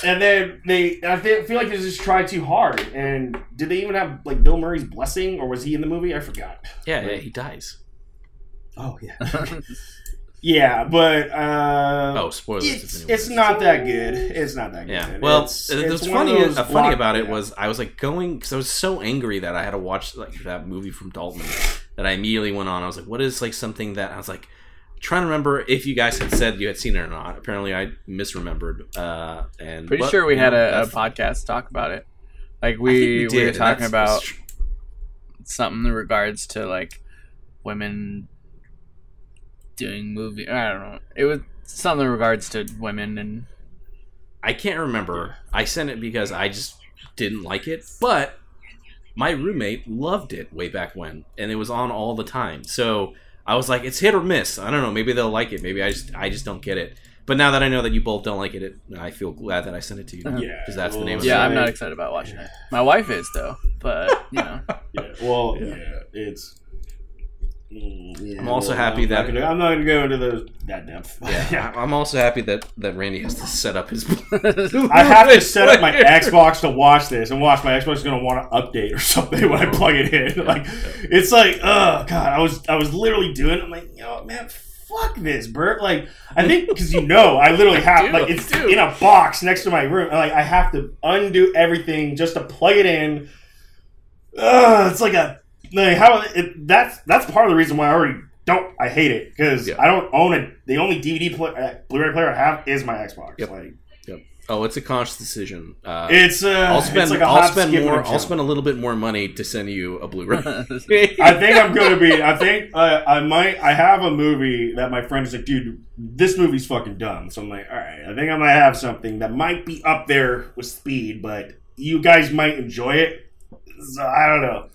and then they, I feel like they just tried too hard. And did they even have like Bill Murray's blessing, or was he in the movie? I forgot. yeah, yeah, he dies. Oh yeah, *laughs* yeah, but uh, Oh, spoilers! it's it's hasn't that good. It's not that Yeah. good. Well, It's- it's what's one of funny those uh, funny block- about it yeah. was I was like going because I was so angry that I had to watch like that movie from Dalton that I immediately went on. I was like, what is like something that I was like trying to remember if you guys had said you had seen it or not. Apparently, I misremembered. Uh, and Pretty but, sure we had know, a, a podcast talk about it. Like we we, did, were talking about that's something in regards to like women doing movie. I don't know. It was something in regards to women and I can't remember. I sent it because I just didn't like it, but my roommate loved it way back when, and it was on all the time. So I was like, it's hit or miss. I don't know. Maybe they'll like it. Maybe I just I just don't get it. But now that I know that you both don't like it, it I feel glad that I sent it to you. Yeah, because that's the name of yeah. I'm not excited about watching it. My wife is though, but you know, *laughs* Yeah. Well, Yeah. yeah, it's. Mm, yeah, I'm also well, happy I'm that- not gonna, I'm not going to go into the that depth. Yeah, *laughs* I'm also happy that that Randy has to set up his. *laughs* *laughs* I have to set up my Xbox to watch this, and watch my Xbox is going to want to update or something when I plug it in. Like, it's like, oh god, I was I was literally doing. it. I'm like, know, man, fuck this, Bert. Like, I think because you know, I literally have Dude, like it's in a box next to my room. and, Like, I have to undo everything just to plug it in. Ugh, it's like a like how it, that's that's part of the reason why I already don't I hate it because Yeah. I don't own it. The only DVD uh, Blu-ray player I have is my Xbox. Yep. Like oh, it's a conscious decision. Uh, it's uh, I'll spend it's like a I'll spend skip, and a more I'll spend a little bit more money to send you a Blu-ray. *laughs* *laughs* I think I'm gonna be. I think uh, I might. I have a movie that my friend is like, dude, this movie's fucking dumb. So I'm like, all right, I think I might have something that might be up there with Speed, but you guys might enjoy it. So I don't know,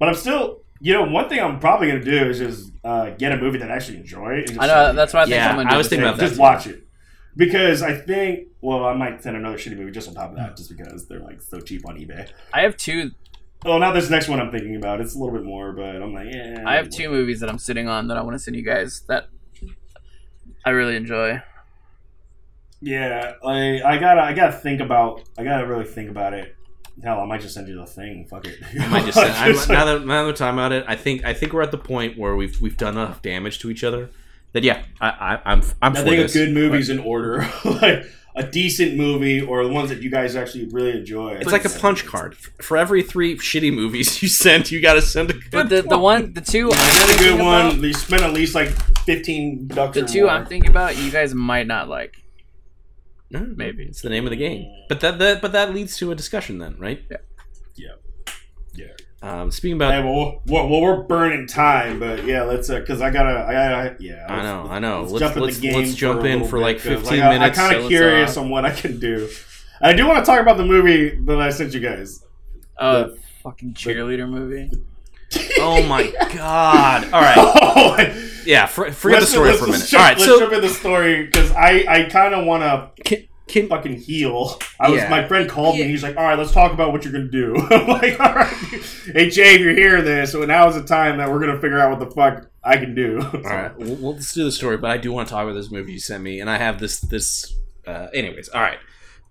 but I'm still. You know, one thing I'm probably gonna do is just uh, get a movie that I actually enjoy. And just I know that's what I think Yeah, I'm gonna I was thinking about that just too. watch it because I think. Well, I might send another shitty movie just on top of that, just because they're like so cheap on eBay. I have two. Oh, now this next one I'm thinking about. It's a little bit more, but I'm like, yeah. I have two movies that I'm sitting on that I want to send you guys that I really enjoy. Yeah, I I gotta I gotta think about I gotta really think about it. Hell, I might just send you the thing. Fuck it. I might just *laughs* send, I'm, now that now that we're talking about it, I think I think we're at the point where we've we've done enough damage to each other that yeah, I, I I'm I'm I for think this. of good movies in order, *laughs* like a decent movie or the ones that you guys actually really enjoy. It's like a punch card. For every three shitty movies *laughs* you send, you got to send a good But the the one, the two, I'm a good one. about- You spend at least like fifteen bucks. the or two more. I'm thinking about, you guys might not like. No, Maybe. it's the name of the game. But that, that but that leads to a discussion then, right? Yeah. Yeah. Yeah. Um, speaking about, Hey, well, well, well, we're burning time, but yeah, let's because I gotta, I gotta, yeah. I know, I know. Let's, Let's- jump in let's- the game. let's jump for a in for, bit, like, 'cause, 15 I- minutes, I'm kind of let's, curious uh, on what I can do. I do want to talk about the movie that I sent you guys. Oh, The- fucking cheerleader movie. oh my god! All right, *laughs* Oh, I- yeah. For, forget the let's- story for a minute. Jump, All right, let's so jump in the story because I, I kind of want to can, can fucking heal. I was Yeah. my friend called me. Yeah. and He's like, "All right, let's talk about what you're gonna do." *laughs* I'm like, "All right, hey Jay, if you're hearing this, so now is the time that we're gonna figure out what the fuck I can do." *laughs* All right, we'll, we'll let's do the story, but I do want to talk about this movie you sent me, and I have this this. Uh, anyways, all right.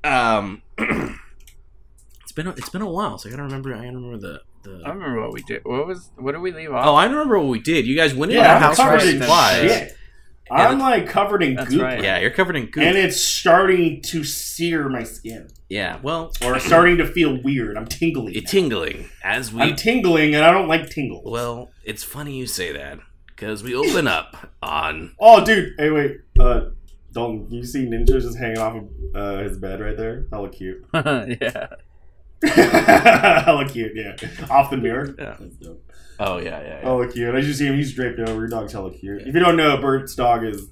Um, *clears throat* it's been a, it's been a while, so I gotta remember. I gotta remember the the. I remember what we did. What was? What did we leave off? Oh, I remember what we did. You guys went in Yeah, our I'm house for covered in supplies. shit. I'm like covered in That's goop, right. Yeah, you're covered in goop. and it's starting to sear my skin, yeah, well, or starting to feel weird. I'm tingling. it's tingling as we. I'm tingling, and I don't like tingles. well, it's funny you say that because we open *laughs* up on. oh, dude, hey, wait, uh, Dalton, you see Ninja just hanging off of uh, his bed right there? Hella cute. *laughs* yeah. *laughs* Hella cute, yeah. Off the mirror. Yeah. Oh yeah, yeah. Hella cute. I just see him. He's draped over. Your dog's hella cute. If you don't know, Bert's dog is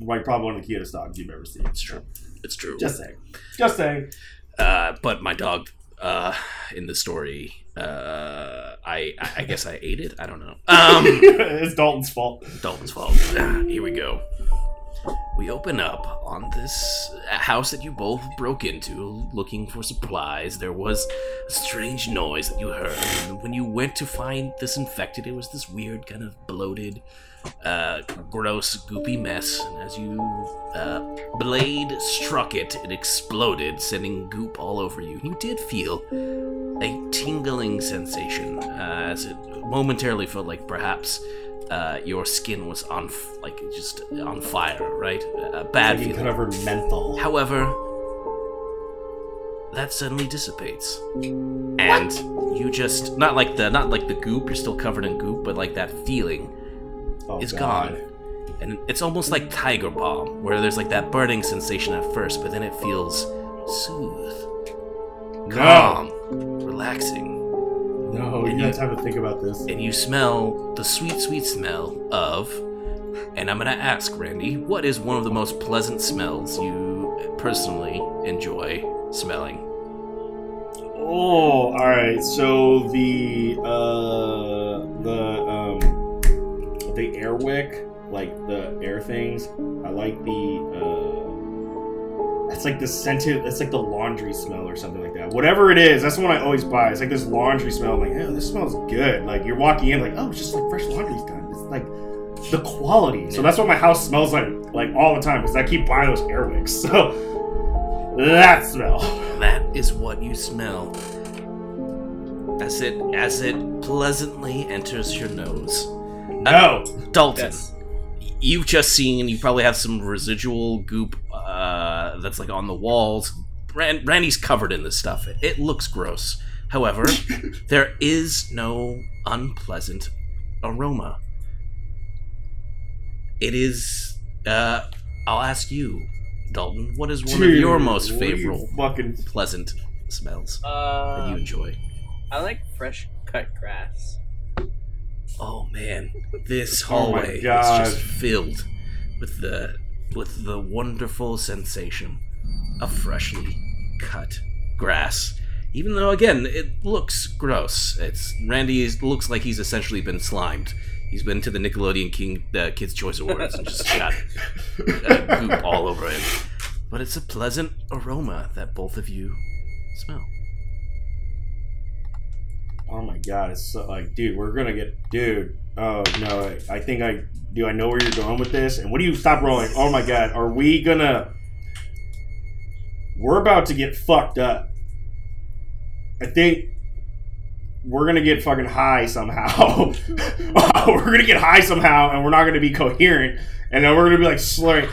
like probably one of the cutest dogs you've ever seen. It's true. It's true. Just saying. Just saying. Uh, but my dog, uh, in the story, uh, I I guess I ate it. I don't know. Um, *laughs* it's Dalton's fault. Dalton's fault. Ah, Here we go. We open up on this house that you both broke into looking for supplies. There was a strange noise that you heard. And when you went to find this infected, it was this weird, kind of bloated, uh, gross, goopy mess. And as you uh, blade struck it, it exploded, sending goop all over you. You did feel a tingling sensation uh, as it momentarily felt like perhaps uh, your skin was on, f- like just on fire, right? A bad Like feeling. covered menthol. However, that suddenly dissipates, and you just not like the not like the goop. You're still covered in goop, but like that feeling Oh, is God. gone. And it's almost like Tiger Balm, where there's like that burning sensation at first, but then it feels soothed, calm, relaxing. No, you got time to think about this. And you smell the sweet, sweet smell of. And I'm gonna ask, Randy, what is one of the most pleasant smells you personally enjoy smelling? Oh, all right. So the uh the um the air wick, like the air things. I like the uh it's like the scented it's like the laundry smell or something like that. Whatever it is, that's the one I always buy. It's like this laundry smell. I'm like, oh, this smells good. Like you're walking in like, oh, it's just like fresh laundry's done. It's like the quality. So that's what my house smells like like all the time because I keep buying those air wicks. *laughs* So that smell. That is what you smell as it as it pleasantly enters your nose. No. Uh, Dalton, Yes. you've just seen. You probably have some residual goop uh, that's like on the walls. Ran- Randy's covered in this stuff. It, it looks gross. However, *laughs* there is no unpleasant aroma. It is. Uh, I'll ask you, Dalton. What is one of your most favorite you fucking pleasant smells that Uh, you enjoy? I like fresh cut grass. Oh man, this Oh hallway is just filled with the with the wonderful sensation of freshly cut grass. Even though again it looks gross, it's Randy looks like he's essentially been slimed. He's been to the Nickelodeon King uh, Kids Choice Awards and just got uh, goop all over him. But it's a pleasant aroma that both of you smell. Oh my god, it's so, like, dude, we're gonna get, dude. Oh no, I think I do. I know where you're going with this. And what do you stop rolling? Oh my god, are we gonna? We're about to get fucked up. I think we're gonna get fucking high somehow. *laughs* we're gonna get high somehow, and we're not gonna be coherent, and then we're gonna be like slurring.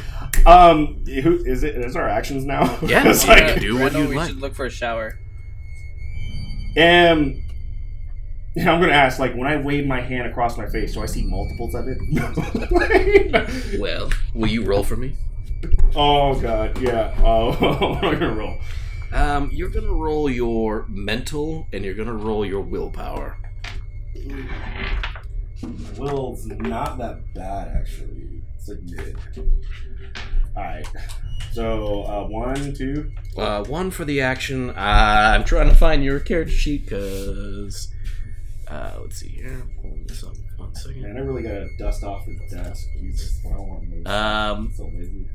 Um, who is it? Is our actions now? *laughs* Yeah, it's yeah. like, do what Randall, you we should look for a shower. Um, yeah, *laughs* I'm gonna ask, like, when I wave my hand across my face, do I see multiples of it? *laughs* Well, will you roll for me? oh god, yeah. *laughs* Oh, what am I gonna roll? Um, you're gonna roll your mental and you're gonna roll your willpower. Will's not that bad, actually. It's like mid. Alright. So, uh, one, two. Uh, one for the action. Uh, I'm trying to find your character sheet because. Uh, let's see here. Pulling this up. One Man, I second. really gotta dust off the desk. Jesus, I don't want to move. Um, I'm so lazy.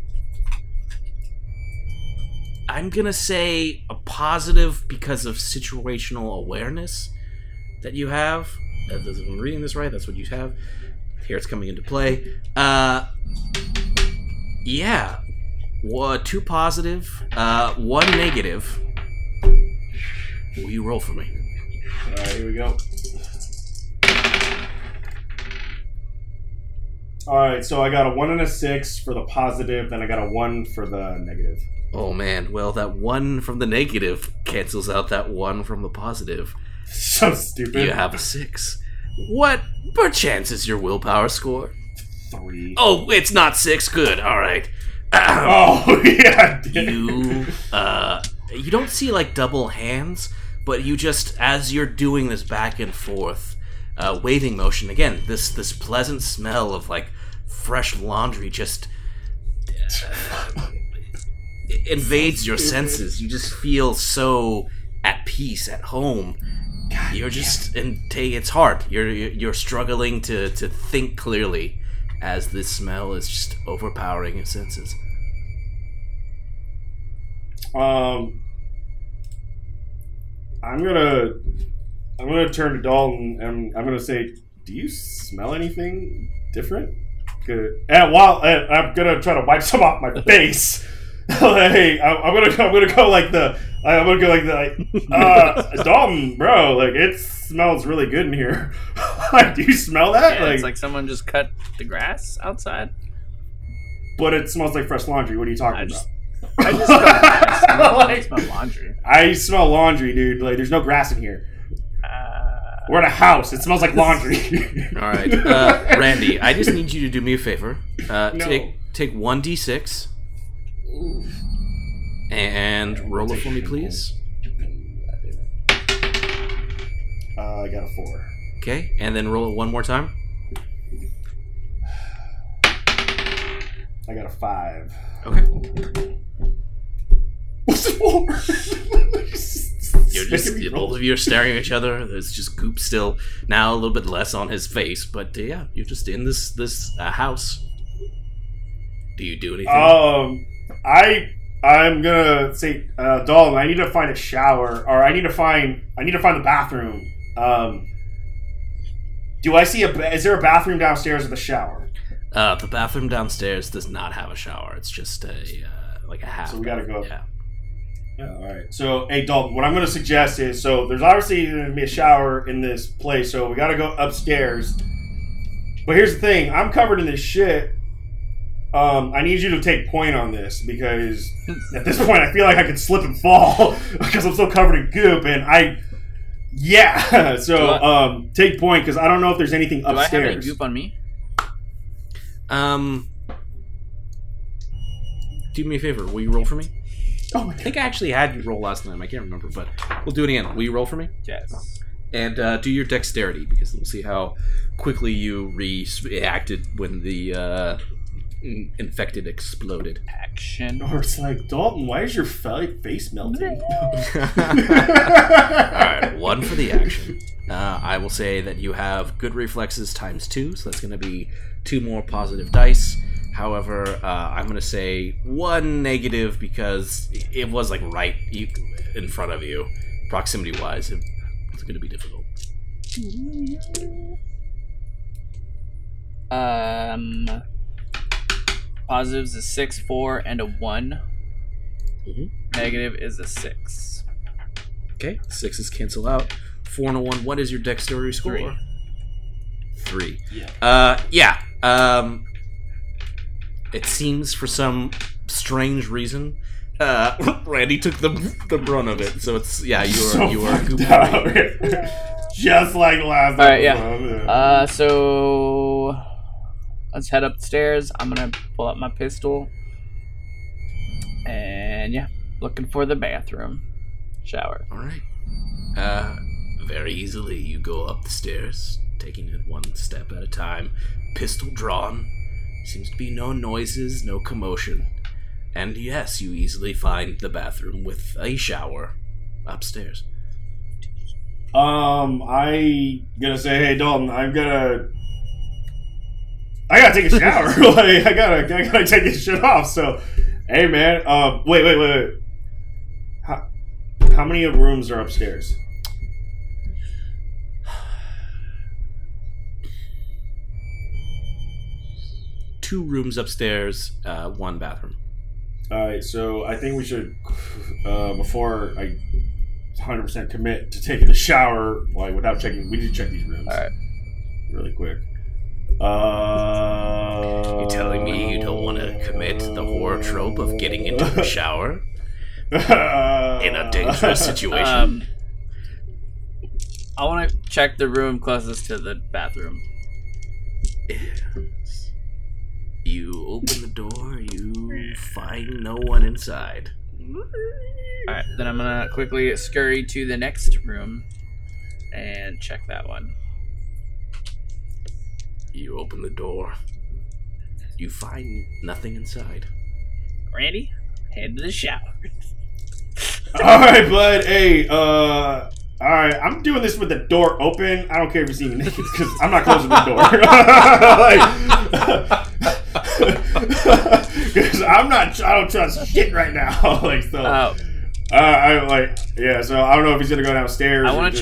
I'm gonna say a positive because of situational awareness that you have. If I'm reading this right, that's what you have. Here it's coming into play. Uh, yeah, Wha- two positive, uh, one negative. Will you roll for me? Alright, here we go. Alright, so I got a one and a six for the positive, then I got a one for the negative. Oh man, well that one from the negative cancels out that one from the positive. *laughs* So stupid. You have a six. What perchance is your willpower score? three. Oh, it's not six. Good. All right. Oh *clears throat* *laughs* yeah. dude. you uh you don't see like double hands but you just as you're doing this back and forth uh waving motion again this this pleasant smell of like fresh laundry just uh, invades your senses. You just feel so at peace at home. You're just and take it's hard. You're you're you're struggling to to think clearly as this smell is just overpowering your senses. Um, I'm gonna, I'm gonna turn to Dalton and I'm gonna say, "Do you smell anything different?" Good. And while and I'm gonna try to wipe *laughs* some off my face. *laughs* hey, I'm, I'm gonna, I'm gonna go like the, I'm gonna go like the, like, uh, *laughs* Dalton, bro, like it smells really good in here. like, do you smell that? Yeah, it's like someone just cut the grass outside. but it smells like fresh laundry. What are you talking I about? just I just smell, I smell, I smell laundry. I smell laundry, dude. Like, there's no grass in here. We're in a house. It smells like laundry. *laughs* All right, uh, *laughs* Randy. I just need you to do me a favor. Uh, No. Take take one d six and roll it for me, please. Uh, I got a four. Okay, and then roll it one more time. I got a five. Okay. *laughs* What's it for? You're just both of you are staring at each other. There's just goop still. Now a little bit less on his face, but uh, yeah, you're just in this this uh, house. Do you do anything? Um, I I'm gonna say, uh, Dalton. I need to find a shower, or I need to find I need to find the bathroom. Um, do I see a? Is there a bathroom downstairs with a shower? Uh, the bathroom downstairs does not have a shower. It's just a uh, like a half. So we gotta go. Yeah. Yeah. All right. So, hey, Dalton. What I'm gonna suggest is, so there's obviously gonna be a shower in this place, so we gotta go upstairs. But here's the thing: I'm covered in this shit. Um, I need you to take point on this because at this point I feel like I could slip and fall *laughs* because I'm so covered in goop and I yeah *laughs* so I- um take point because I don't know if there's anything do I have any goop on me? Um. Do me a favor. Will you roll for me? Oh my I think I actually had you roll last time. I can't remember, but we'll do it again. Will you roll for me? Yes. And uh, do your dexterity because we'll see how quickly you reacted when the uh, infected exploded. Action. or it's like Dalton why is your face melting *laughs* Alright, one for the action. Uh, I will say that you have good reflexes times two, so that's going to be two more positive dice. However, uh, I'm going to say one negative because it was like right in front of you, proximity wise. It's going to be difficult. Um, positives is six, four, and a one. Mhm. Negative is a six. Okay, sixes cancel out. Four and a one. What is your dexterity score? Three. Three. Yeah. Uh, yeah. Um, it seems for some strange reason, uh, *laughs* Randy took the the brunt of it. So it's yeah, you are so you are fucked goop up. free. *laughs* just like last time. All right, yeah. Uh, so let's head upstairs. I'm gonna pull out my pistol, and yeah, looking for the bathroom, shower. All right. Uh, very easily you go up the stairs, taking it one step at a time. Pistol drawn. Seems to be no noises, no commotion. And yes, you easily find the bathroom with a shower upstairs. Um, I gonna say, hey Dalton, I'm gonna, I gotta take a shower. *laughs* like, I gotta, I gotta take this shit off. So, hey man, um, wait, wait, wait, wait. How, how many of rooms are upstairs? Two rooms upstairs, uh, one bathroom. All right, so I think we should, uh, before I 100% commit to taking a shower, like without checking, we need to check these rooms. All right. Really quick. Uh, You telling me you don't want to commit the horror trope of getting into the *laughs* shower in a dangerous *laughs* situation? Um, I want to check the room closest to the bathroom. *sighs* *sighs* *sighs* You open the door, you find no one inside. All right, then I'm gonna quickly scurry to the next room and check that one. You open the door. You find nothing inside. Randy, head to the shower. All right, bud. Hey, uh, all right. I'm doing this with the door open. I don't care if you see me naked because I'm not closing the door. *laughs* Because *laughs* I'm not. I don't trust shit right now. *laughs* like so. Uh, Oh, I like. Yeah. So I don't know if he's gonna go downstairs. I or want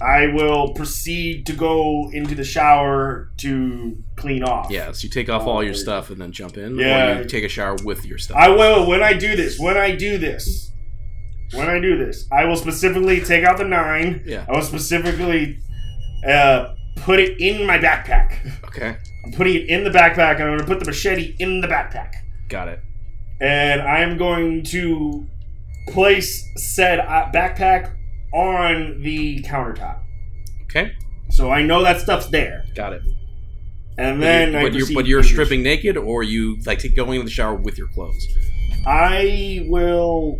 I will proceed to go into the shower to clean off. Yeah, so you take off all your Oh, stuff and then jump in, Yeah. or you take a shower with your stuff. I will when I do this. When I do this. When I do this, I will specifically take out the nine. Yeah. I will specifically uh, put it in my backpack. Okay. I'm putting it in the backpack, and I'm going to put the machete in the backpack. Got it. And I'm going to place said uh, backpack on the countertop. Okay. So I know that stuff's there. Got it. And then but, I you, but you're, but you're stripping naked, or you like take, going in the shower with your clothes. I will.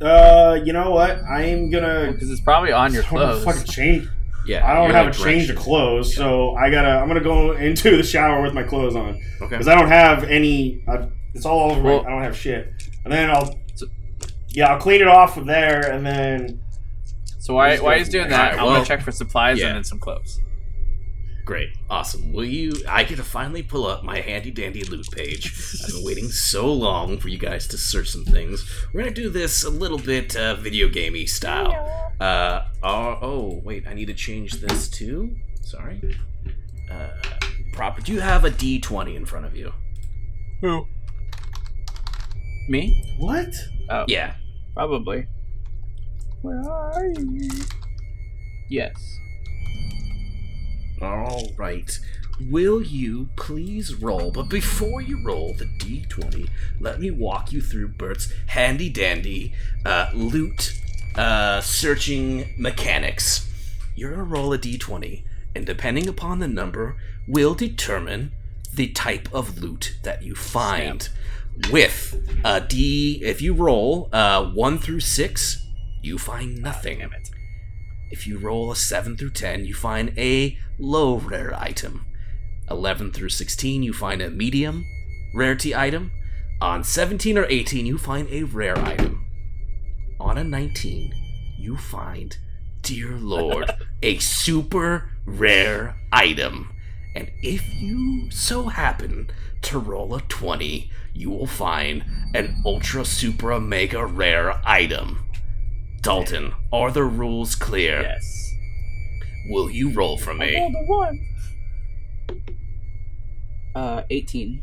Uh, you know what? I am gonna. Because it's probably on your I don't have a clothes. fucking change. Yeah. I don't have like, a change of drenched. clothes, so I gotta. I'm gonna go into the shower with my clothes on Okay. because I don't have any. Uh, it's all over. Well- I don't have shit. And then I'll. So- Yeah, I'll clean it off from there, and then So why why while go he's doing that, Alright, I'm well, gonna check for supplies yeah. and then some clothes. Great. Awesome. Will you? I get to finally pull up my handy dandy loot page. I've been waiting so long for you guys to search some things. We're gonna do this a little bit uh, video gamey style. Uh, oh, oh, wait. I need to change this too. Sorry. Uh, proper. Do you have a D20 in front of you? Who? Me? what? Oh, Yeah. Probably. Where are you? Yes. All right. Will you please roll? But before you roll the d20, let me walk you through Bert's handy dandy uh, loot uh, searching mechanics. You're gonna roll a d20, and depending upon the number, will determine the type of loot that you find. With a d, if you roll uh, one through six, you find nothing. Damn it. If you roll a 7 through 10, you find a low rare item. 11 through 16, you find a medium rarity item. On 17 or 18, you find a rare item. On a 19, you find, dear lord, *laughs* a super rare item. And if you so happen to roll a 20, you will find an ultra super mega rare item. Dalton, are the rules clear? Yes. Will you roll for me? I me? rolled a one. Uh, 18.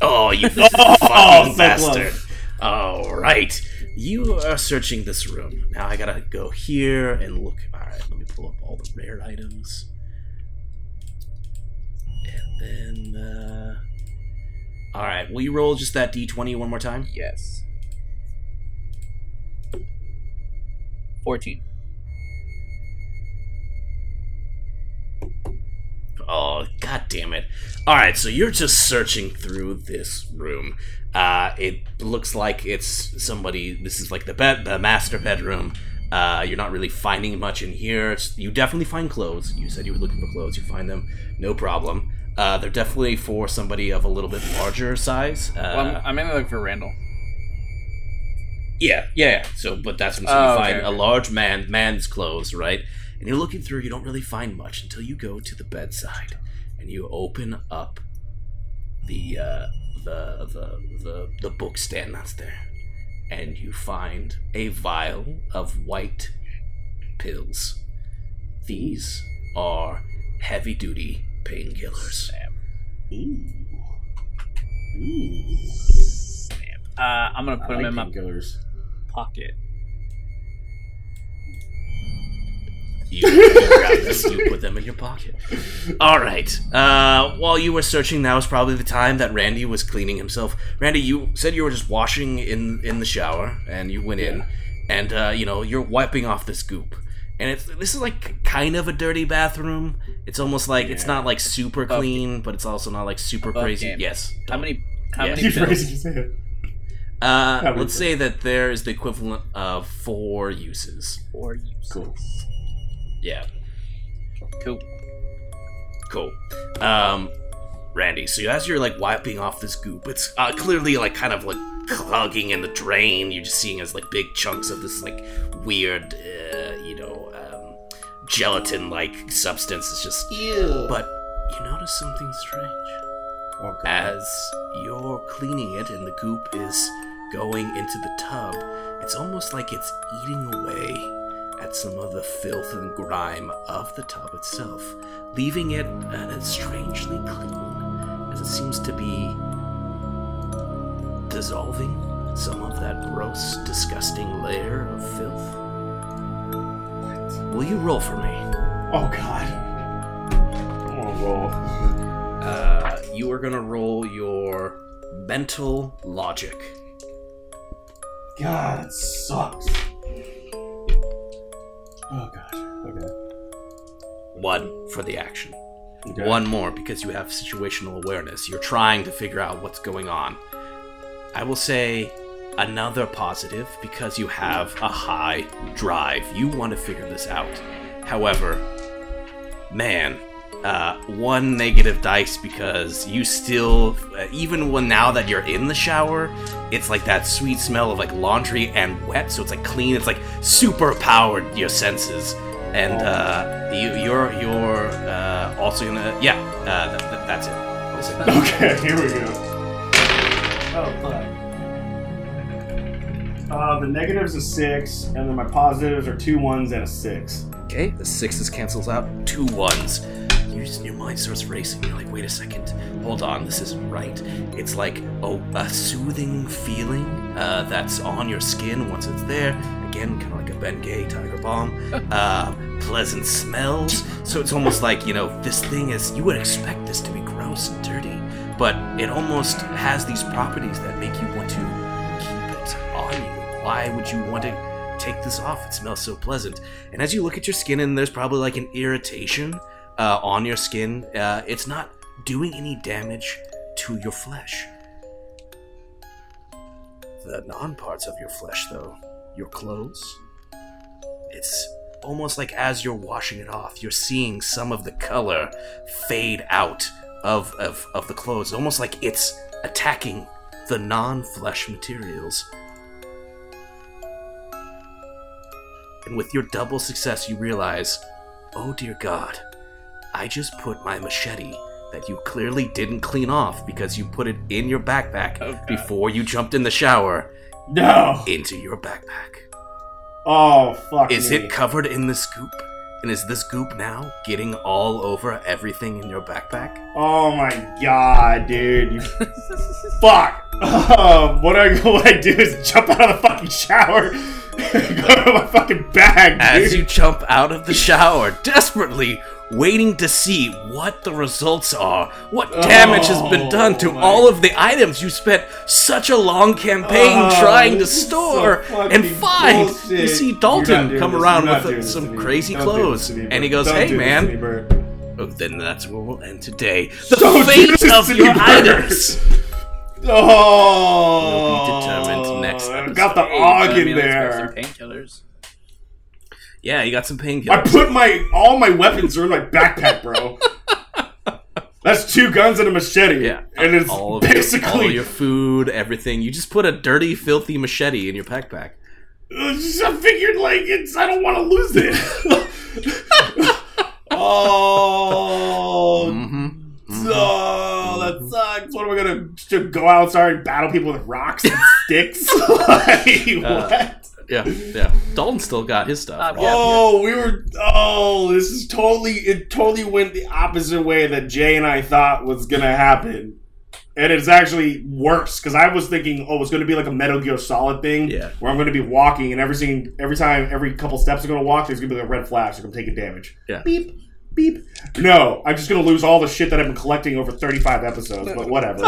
Oh, you *laughs* Oh, fucking so bastard. All right. You are searching this room. Now I gotta go here and look. All right, let me pull up all the rare items. And then, uh. All right, will you roll just that d20 one more time? Yes. 14. Oh, god damn it. Alright, so you're just searching through this room. Uh, it looks like it's somebody, this is like the bed, the master bedroom. Uh, you're not really finding much in here. It's, you definitely find clothes. You said you were looking for clothes. You find them, no problem. Uh, they're definitely for somebody of a little bit larger size. Uh, Well, I'm, I'm mainly looking for Randall. yeah, yeah, yeah. So, but that's when so Oh, you okay, find a large man, man's clothes, right? And you're looking through. You don't really find much until you go to the bedside, and you open up the uh, the the the the book stand that's there, and you find a vial of white pills. These are heavy duty painkillers. Ooh. Ooh. Uh, I'm gonna put I him like in my painkillers. pocket. You, you you put them in your pocket. All right. Uh, while you were searching, that was probably the time that Randy was cleaning himself. Randy, you said you were just washing in in the shower, and you went in, and uh, you know you're wiping off this goop. And it's this is like kind of a dirty bathroom. It's almost like it's not like super Above clean, but it's also not like super Above crazy. game. Yes. How many? How Yeah. many Keep pills? raising his. Uh, let's say that there is the equivalent of four uses. Four uses. Cool. Yeah. Cool. Cool. Um, Randy, so as you're like wiping off this goop, it's uh, clearly like kind of like clogging in the drain. You're just seeing as like big chunks of this like weird, uh, you know, um, gelatin-like substance. It's just. Ew. But you notice something strange Oh, as you're cleaning it and the goop is going into the tub. It's almost like it's eating away at some of the filth and grime of the tub itself, leaving it uh, strangely clean, as it seems to be dissolving some of that gross, disgusting layer of filth. Will you roll for me? Oh God. Oh roll? Uh, you are gonna roll your mental logic. God, it sucks. Oh god. Okay. One for the action. okay. One more because you have situational awareness. You're trying to figure out what's going on. I will say another positive because you have a high drive. You want to figure this out. However, man, uh, one negative dice because you still, uh, even when now that you're in the shower, it's like that sweet smell of like laundry and wet, so it's like clean. It's like super powered your senses, and uh, you, you're you're uh, also gonna yeah. Uh, th- th- that's it. *laughs* Okay, here we go. Oh fuck. Uh, the negatives is six, and then my positives are two ones and a six. Okay, the sixes cancels out. Two ones. Your, your mind starts racing. You're like, wait a second. Hold on, this isn't right. It's like a, a soothing feeling uh, that's on your skin once it's there. Again, kind of like a Bengay Tiger Balm. *laughs* Uh, pleasant smells. So it's almost like, you know, this thing is, you would expect this to be gross and dirty, but it almost has these properties that make you want to keep it on you. Why would you want to take this off? It smells so pleasant. And as you look at your skin, and there's probably like an irritation uh, on your skin, uh, it's not doing any damage to your flesh. The non parts of your flesh, though, your clothes, it's almost like as you're washing it off, you're seeing some of the color fade out of, of, of the clothes, almost like it's attacking the non flesh materials. And with your double success, you realize, oh dear God, I just put my machete that you clearly didn't clean off because you put it in your backpack Oh, before you jumped in the shower No. into your backpack. Oh fuck. Is me. it covered in this goop? And is this goop now getting all over everything in your backpack? Oh my god, dude! *laughs* Fuck. Um, what I *laughs* what I do is jump out of the fucking shower, *laughs* go to my fucking bag, As you jump out of the shower, desperately waiting to see what the results are, what damage has been oh done to Oh, my- all of the items you spent such a long campaign Oh, trying to this is so store and find. You bullshit. see You're not Dalton come this. around You're with doing this some crazy Don't clothes, me, and he goes, Don't "Hey, man." me, Oh, then that's where we'll end today. The Don't fate of to your me, Bert. items. *laughs* Oh, Will be determined next I got the Hey, og in mean, let's grab there. Painkillers. Yeah, you got some painkillers. I put my all my weapons are in my backpack, bro. *laughs* That's two guns and a machete. Yeah, and it's all of basically your, all your food, everything. You just put a dirty, filthy machete in your backpack. I figured like it's. I don't want to lose it. *laughs* oh, Mm-hmm. oh, that sucks. What am I gonna to go outside and battle people with rocks and *laughs* sticks? like, Uh, what? Yeah, yeah. Dalton still got his stuff. Uh, yeah. Oh, we were. Oh, this is totally. It totally went the opposite way that Jay and I thought was gonna happen, and it's actually worse because I was thinking, oh, it's gonna be like a Metal Gear Solid thing, Yeah. where I'm gonna be walking, and every single, every time, every couple steps I'm gonna walk, there's gonna be like a red flash, like I'm taking damage. Yeah. Beep. Beep. No, I'm just gonna lose all the shit that I've been collecting over 35 episodes, but whatever.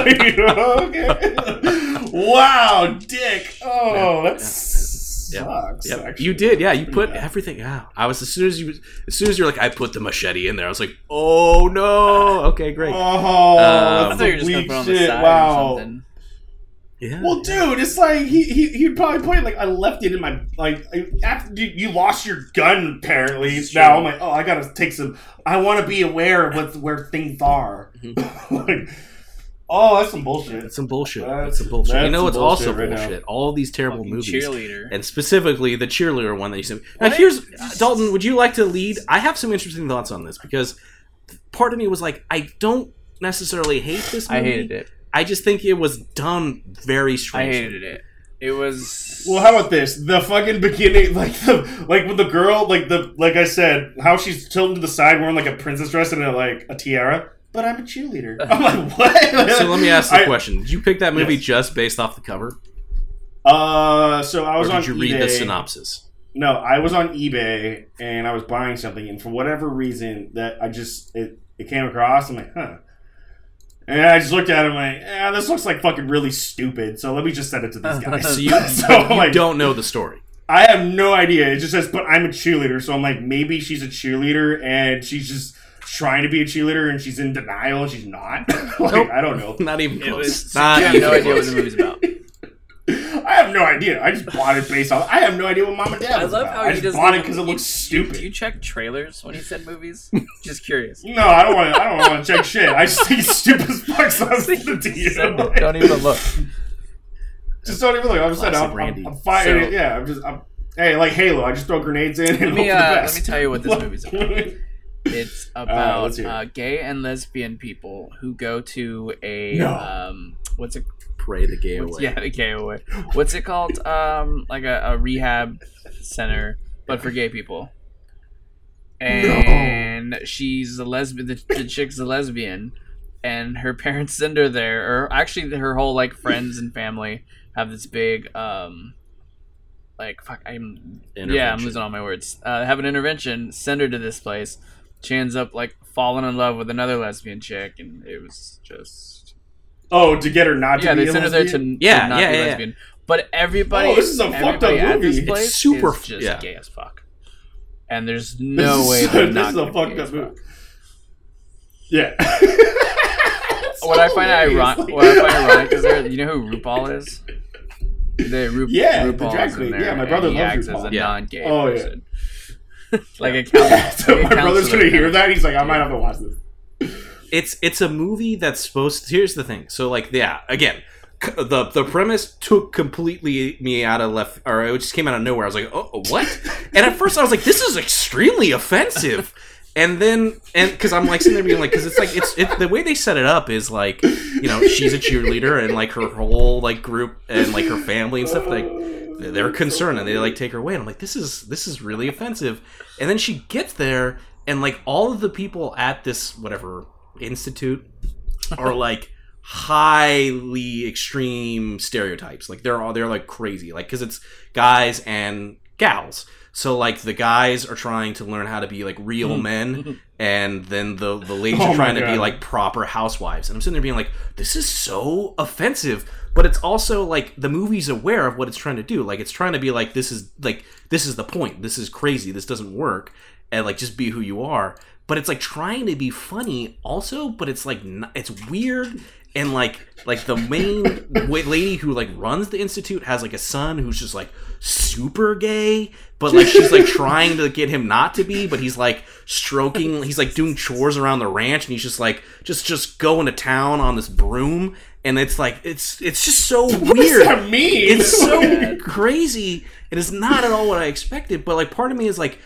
okay. *laughs* *laughs* Wow, dick. Oh, Yeah, that yeah, sucks. Yep. actually. You did, yeah. You put Yeah. everything. Yeah, I was as soon as you, as soon as you're like, I put the machete in there. I was like, oh no. Okay, great. Oh, Um, I thought you were just gonna put it on the side Wow. or something. Yeah. Well, dude, it's like he he he'd probably put it like I left it in my like I- after you, you lost your gun apparently. It's Now true. I'm like, oh, I gotta take some. I want to be aware of what where things are. Mm-hmm. *laughs* like, oh, that's some bullshit. That's some bullshit. That's- That's, some bullshit. that's you know some what's also bullshit now. All these terrible Fucking movies. cheerleader. and specifically the cheerleader one that you said. Now, What? here's Dalton. Would you like to lead? I have some interesting thoughts on this because part of me was like, I don't necessarily hate this movie. I hated it. I just think it was done very I hated it. It was. Well, how about this? The fucking beginning, *laughs* like the like with the girl, like the like I said, how she's tilted to the side wearing like a princess dress and a, like a tiara. But I'm a cheerleader. *laughs* I'm like, what? So let me ask the *laughs* I- question: Did you pick that movie Yes. just based off the cover, Uh, so I or was did on you read the synopsis? no, I was on eBay and I was buying something, and for whatever reason that I just it, it came across, I'm like, huh. And I just looked at him like, yeah, this looks like fucking really stupid. So let me just send it to these *laughs* guys. So *laughs* you, so you like, don't know the story. I have no idea. It just says, but I'm a cheerleader. So I'm like, maybe she's a cheerleader and she's just trying to be a cheerleader and she's in denial and she's not. *laughs* like, Nope. I don't know. Not even It close. was. Not you have no idea what the movie's about. *laughs* I have no idea. I just bought it based off. I have no idea what Mom and Dad I was love about. how I he just doesn't bought it because it looks stupid. Do you check trailers when he said movies? *laughs* Just curious. No, I don't want to. I don't want to check shit. I just think it's stupid as fuck. So I was thinking to you. So don't even look. Just don't even look. I'm just saying. I'm, Randy. I'm, I'm fighting. So- yeah, I'm just. I'm, hey, like Halo. I just throw grenades in. And Let me hope for the uh, let me tell you what this *laughs* movie's about. It's about let's hear it. uh, gay and lesbian people who go to a No. um, what's it? Pray the gay away. yeah, the gay away. What's it called? Um, like a, a rehab center, but for gay people. And she's a lesbian. The, the chick's a lesbian, and her parents send her there. Or actually, her whole like friends and family have this big um, like fuck. I'm yeah, I'm losing all my words. Uh, have an intervention. Send her to this place. She ends up like falling in love with another lesbian chick, and it was just Oh, to get her not to yeah. be They sent her there lesbian? to, Yeah, to not yeah, be yeah, yeah. But everybody, Oh, this is a fucked up everybody at this movie. It's super- is just yeah. gay as fuck. And there's This no is- way they're this not is gonna a be fucked gay up as movie. fuck. Yeah. *laughs* What I find ironic, what I find *laughs* ironic is there. You know who RuPaul is? The Ru- *laughs* Yeah, the RuPaul drag is in queen. there, Yeah, my brother he loves acts as a Yeah. non-gay Oh, yeah. person. like a counsel- so like my brother's gonna hear that. He's like, I might have to watch this. It's it's a movie that's supposed to, here's the thing. So like yeah again the the premise took completely me out of left or it just came out of nowhere. I was like oh, oh what? *laughs* And at first i was like this is extremely offensive. And then and because i'm like sitting there being like because it's like it's it, the way they set it up is like you know she's a cheerleader and like her whole like group and like her family and stuff like they're concerned and they like take her away. And i'm like this is this is really offensive. And then she gets there and like all of the people at this whatever institute are *laughs* like highly extreme stereotypes. Like they're all they're like crazy. Like because it's guys and gals. So like the guys are trying to learn how to be like real hmm. men *laughs* and then the the ladies Oh are trying to be like proper housewives. And i'm sitting there being like this is so offensive. But it's also like the movie's aware of what it's trying to do. Like it's trying to be like this is like this is the point. This is crazy. This doesn't work. And like just be who you are but it's like trying to be funny also but it's like it's weird and like like the main *laughs* lady who like runs the institute has like a son who's just like super gay but like she's like *laughs* trying to get him not to be but he's like stroking he's like doing chores around the ranch and he's just like just just going to town on this broom and it's like it's it's just so *laughs* What does weird that mean? it's so crazy. and It is not at all what I expected. But like, part of me is like,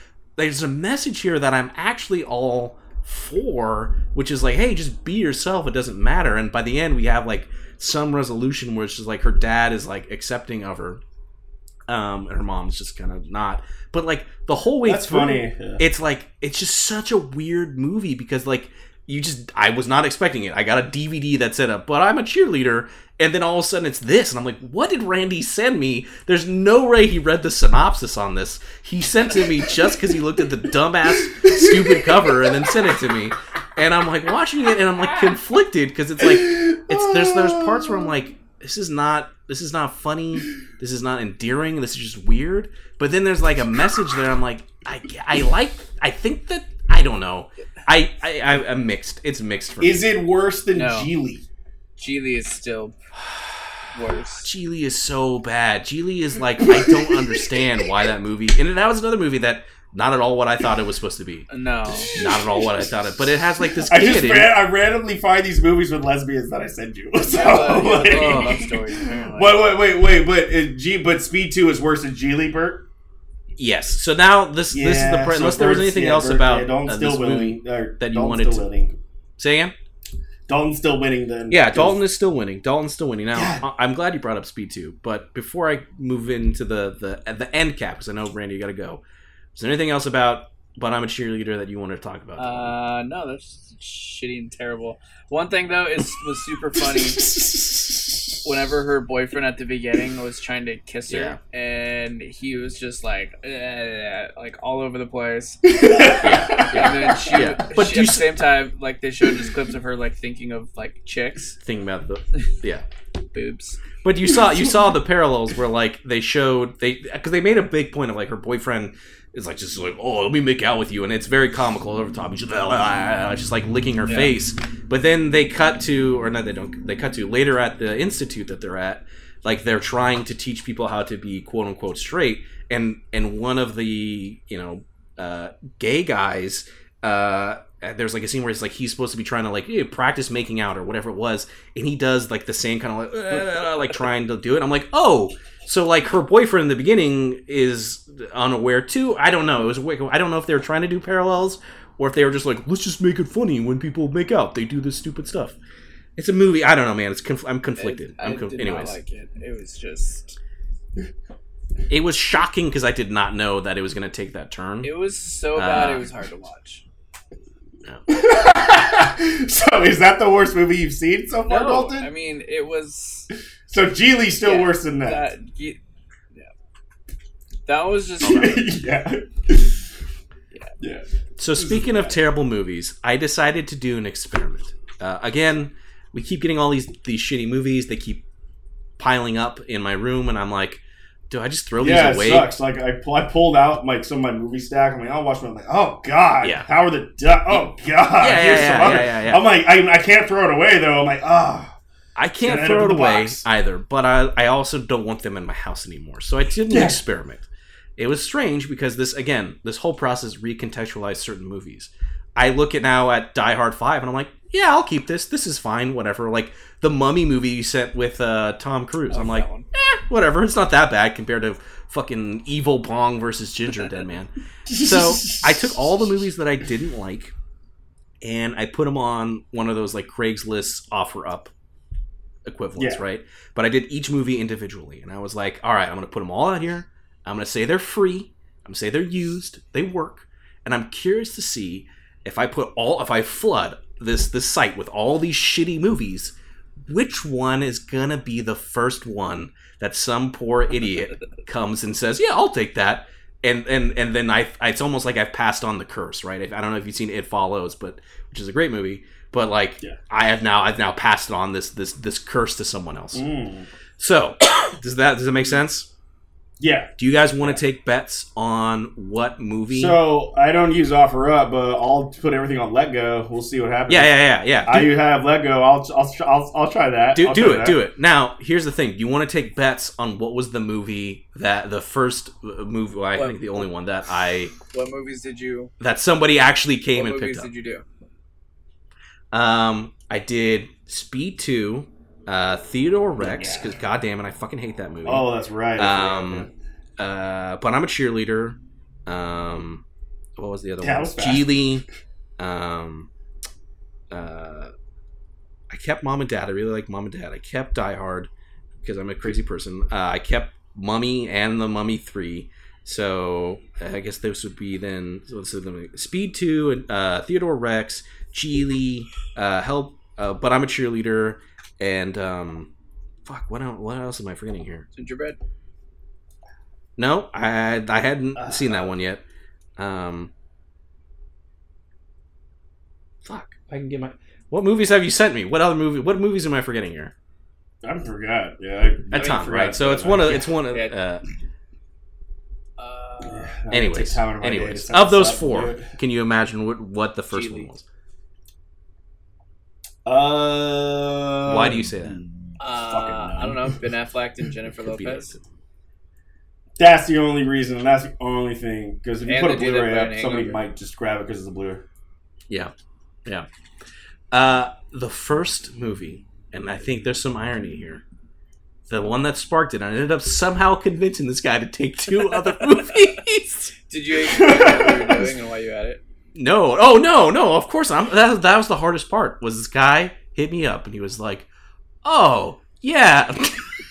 there's a message here that I'm actually all for, which is like, hey, just be yourself. It doesn't matter. And by the end, we have like some resolution where it's just like her dad is like accepting of her, um, and her mom's just kind of not. But like the whole way That's through, funny. Yeah. it's like it's just such a weird movie because like you just I was not expecting it. I got a DVD that said, uh, "But I'm a cheerleader," and then all of a sudden it's this, and I'm like, "What did Randy send me?" There's no way he read the synopsis on this. He sent it to me just because he looked at the dumbass, stupid cover and then sent it to me, and I'm like watching it and I'm like conflicted because it's like it's there's there's parts where I'm like, this is not this is not funny, this is not endearing, this is just weird. But then there's like a message there. I'm like, I I like I think that I don't know. I I I- I'm mixed. It's mixed for me. Is it worse than No. Gigli? Gigli is still *sighs* worse. Gigli is so bad. Gigli is like I don't understand why that movie. And that was another movie that not at all what I thought it was supposed to be. No. Not at all what I thought it. But it has like this I just kid. in- ran, I randomly find these movies with lesbians that I send you. *laughs* So, Yeah, yeah, like- oh, love stories. Wait, wait, wait, wait, but uh, G, but Speed Two is worse than Gigli, Bert. Yes. So now this this is the pre- so unless there was anything yeah, else about yeah, Dalton's uh, still this winning. movie. or that you Dalton's wanted still to- winning. Say again. Dalton's still winning. Then Yeah, Dalton is still winning. Dalton's still winning. Now, God. I- I'm glad you brought up Speed 2, but before I move into the the the end cap, because I know Randy, you got to go. Is there anything else about "But I'm a Cheerleader" that you want to talk about? Uh, no, that's shitty and terrible. One thing though is was super funny *laughs* whenever her boyfriend at the beginning was trying to kiss her, Yeah. and he was just like, eh, like all over the place. yeah. *laughs* And then she, Yeah, but she- at the same time, like they showed just clips of her like thinking of like chicks, Thing about the yeah. Boobs. But you saw you *laughs* saw the parallels where like they showed they because they made a big point of like her boyfriend is like just like oh let me make out with you and it's very comical over the top. He's *laughs* just, just like licking her Yeah. face. But then they cut to or no they don't they cut to later at the institute that they're at. Like they're trying to teach people how to be quote unquote straight and and one of the you know uh, gay guys uh there's like a scene where it's like he's supposed to be trying to like eh, practice making out or whatever it was and he does like the same kind of like uh, like trying to do it. I'm like oh so like her boyfriend in the beginning is unaware too? I don't know. It was i don't know if they were trying to do parallels or if they were just like let's just make it funny when people make out. They do this stupid stuff. It's a movie. I don't know man. It's conf- i'm conflicted. I, i'm I conf- did anyways. like it. It was just. it was shocking because i did not know that it was going to take that turn. It was so bad. Uh, it was hard to watch. *laughs* so is that the worst movie you've seen so far, No, Dalton? I mean it was so Gigli's still Yeah, worse than that. that. ye- Yeah, that was just. *laughs* yeah. Yeah. So speaking of terrible movies, I decided to do an experiment. Uh, again, we keep getting all these these shitty movies. They keep piling up in my room, and I'm like, do I just throw Yeah, these it away? sucks. Like I, pu- I pulled out like some of my movie stack. I'm like, I'll watch one. I'm like, oh god, Yeah. How are the du- oh god? Yeah, yeah, yeah, yeah, yeah, yeah. I'm like, I, I can't throw it away though. I'm like, ah, I can't throw it away box. either, but I I also don't want them in my house anymore. So I did an Yeah. experiment. It was strange because this again, this whole process recontextualized certain movies. I look at now at Die Hard Five, and I'm like, yeah, I'll keep this. This is fine, whatever. Like the Mummy movie you sent with uh, Tom Cruise. I'm like, eh, whatever. It's not that bad compared to fucking Evil Bong versus Gingerdead Man. So I took all the movies that I didn't like, and I put them on one of those like Craigslist OfferUp equivalents, Yeah. right? But I did each movie individually, and I was like, all right, I'm gonna put them all out here. I'm gonna say they're free. I'm gonna say they're used. They work, and I'm curious to see if I put all if I flood this this site with all these shitty movies, which one is gonna be the first one that some poor idiot *laughs* comes and says, "Yeah, I'll take that." And and and then I, it's almost like I've passed on the curse, right? If, I don't know if you've seen It Follows, but which is a great movie. But like, Yeah. I have now I've now passed on this this this curse to someone else. Mm. So *coughs* does that does that make sense? Yeah. Do you guys want to take bets on what movie? So I don't use OfferUp, but I'll put everything on letgo. We'll see what happens. yeah, yeah, yeah, yeah. I Do, have letgo. I'll I'll I'll, I'll try that. do, I'll do try it, that. do it. Now, here's the thing: you want to take bets on what was the movie that the first uh, movie? Well, I What- think the only one that I What movies did you? that somebody actually came what and picked up. What movies did you do? Um, I did Speed Two, uh, Theodore Rex, because goddamn it, I fucking hate that movie. Oh, that's right. Um, uh, but I'm a cheerleader. Um, what was the other Yeah, one? Gigli. Um, uh, I kept Mom and Dad. I really like Mom and Dad. I kept Die Hard because I'm a crazy person. Uh, I kept Mummy and the Mummy Three. So I guess this would be then. So see, Speed Two, and uh, Theodore Rex, Gigli, uh, Help. Uh, but I'm a cheerleader, and um, fuck. What else, what else am I forgetting here? Gingerbread. No, I I hadn't Uh, seen that one yet. Um, fuck, I can get my. What movies have you sent me? What other movie? What movies am I forgetting here? I forgot. Yeah. I, ton, right? So it's one of it's one of. Uh, Uh, anyways, takes time out of my day to anyways, of those this up and four, can you imagine what what the first Gigli. one was? Uh, Why do you say that? uh, I don't know. Ben Affleck and *laughs* Jennifer Lopez. That's the only reason, and that's the only thing. Because if you And put a they Blu-ray up, somebody Hangover. might just grab it because it's a Blu-ray. Yeah, yeah. Uh, the first movie, and I think there's some irony here. The one that sparked it, I ended up somehow convincing this guy to take two other *laughs* movies. Did you explain what you were doing and why you had it? No, oh no, no. Of course, I'm. That, that was the hardest part. Was this guy hit me up and he was like, "Oh yeah,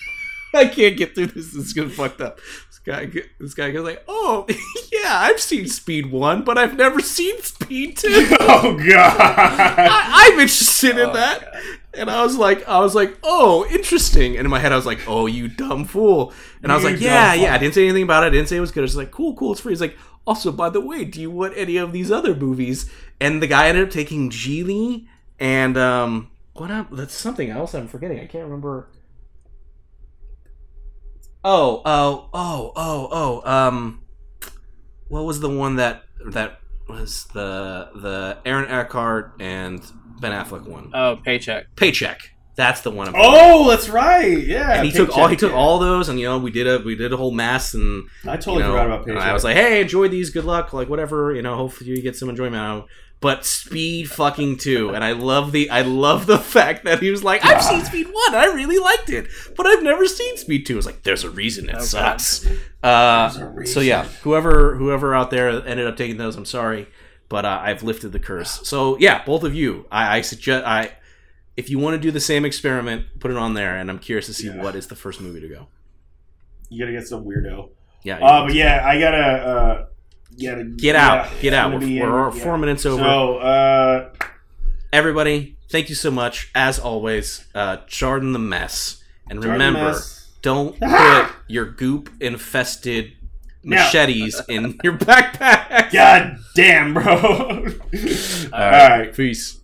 *laughs* I can't get through this. This is gonna fucked up." This guy, this guy goes like, "Oh *laughs* yeah, I've seen Speed One, but I've never seen Speed Two. *laughs* oh God! I, I'm interested in Oh, that." God. And I was like, I was like, oh, interesting. And in my head, I was like, oh, you dumb fool. And I was like, yeah, dumb yeah. I didn't say anything about it. I didn't say it was good. I was like, cool, cool, it's free. He's like, also, by the way, do you want any of these other movies? And the guy ended up taking Gigli and um, what up? That's something else. I'm forgetting. I can't remember. Oh, oh, oh, oh, oh. Um, what was the one that that was the the Aaron Eckhart and Ben Affleck one? Oh, paycheck. Paycheck. That's the one. I'm Oh, that's right. Yeah. and he took all he took yeah. all those, and you know we did a we did a whole mass, and I totally you know, forgot about paycheck. I was like, hey, enjoy these, good luck, like whatever, you know, hopefully you get some enjoyment out. of it. But Speed fucking two, and I love the I love the *laughs* fact that he was like, I've seen Speed one, I really liked it, but I've never seen Speed two. I was like, there's a reason it Okay. sucks. Uh, reason. so yeah, whoever whoever out there ended up taking those, I'm sorry, but uh, I've lifted the curse. *sighs* So yeah, both of you, I, I suggest I. If you want to do the same experiment, put it on there, and I'm curious to see Yeah. what is the first movie to go. you gotta get some weirdo. Yeah, Uh, but yeah, I gotta uh, gotta Get out, get out. We're, we're in- yeah. four minutes over. So, uh, Everybody, thank you so much. As always, uh, Jordan the mess, and Jordan remember, Mess. don't *laughs* put your goop infested No. machetes in *laughs* your backpack. God damn, bro. All *laughs* All right, right. peace.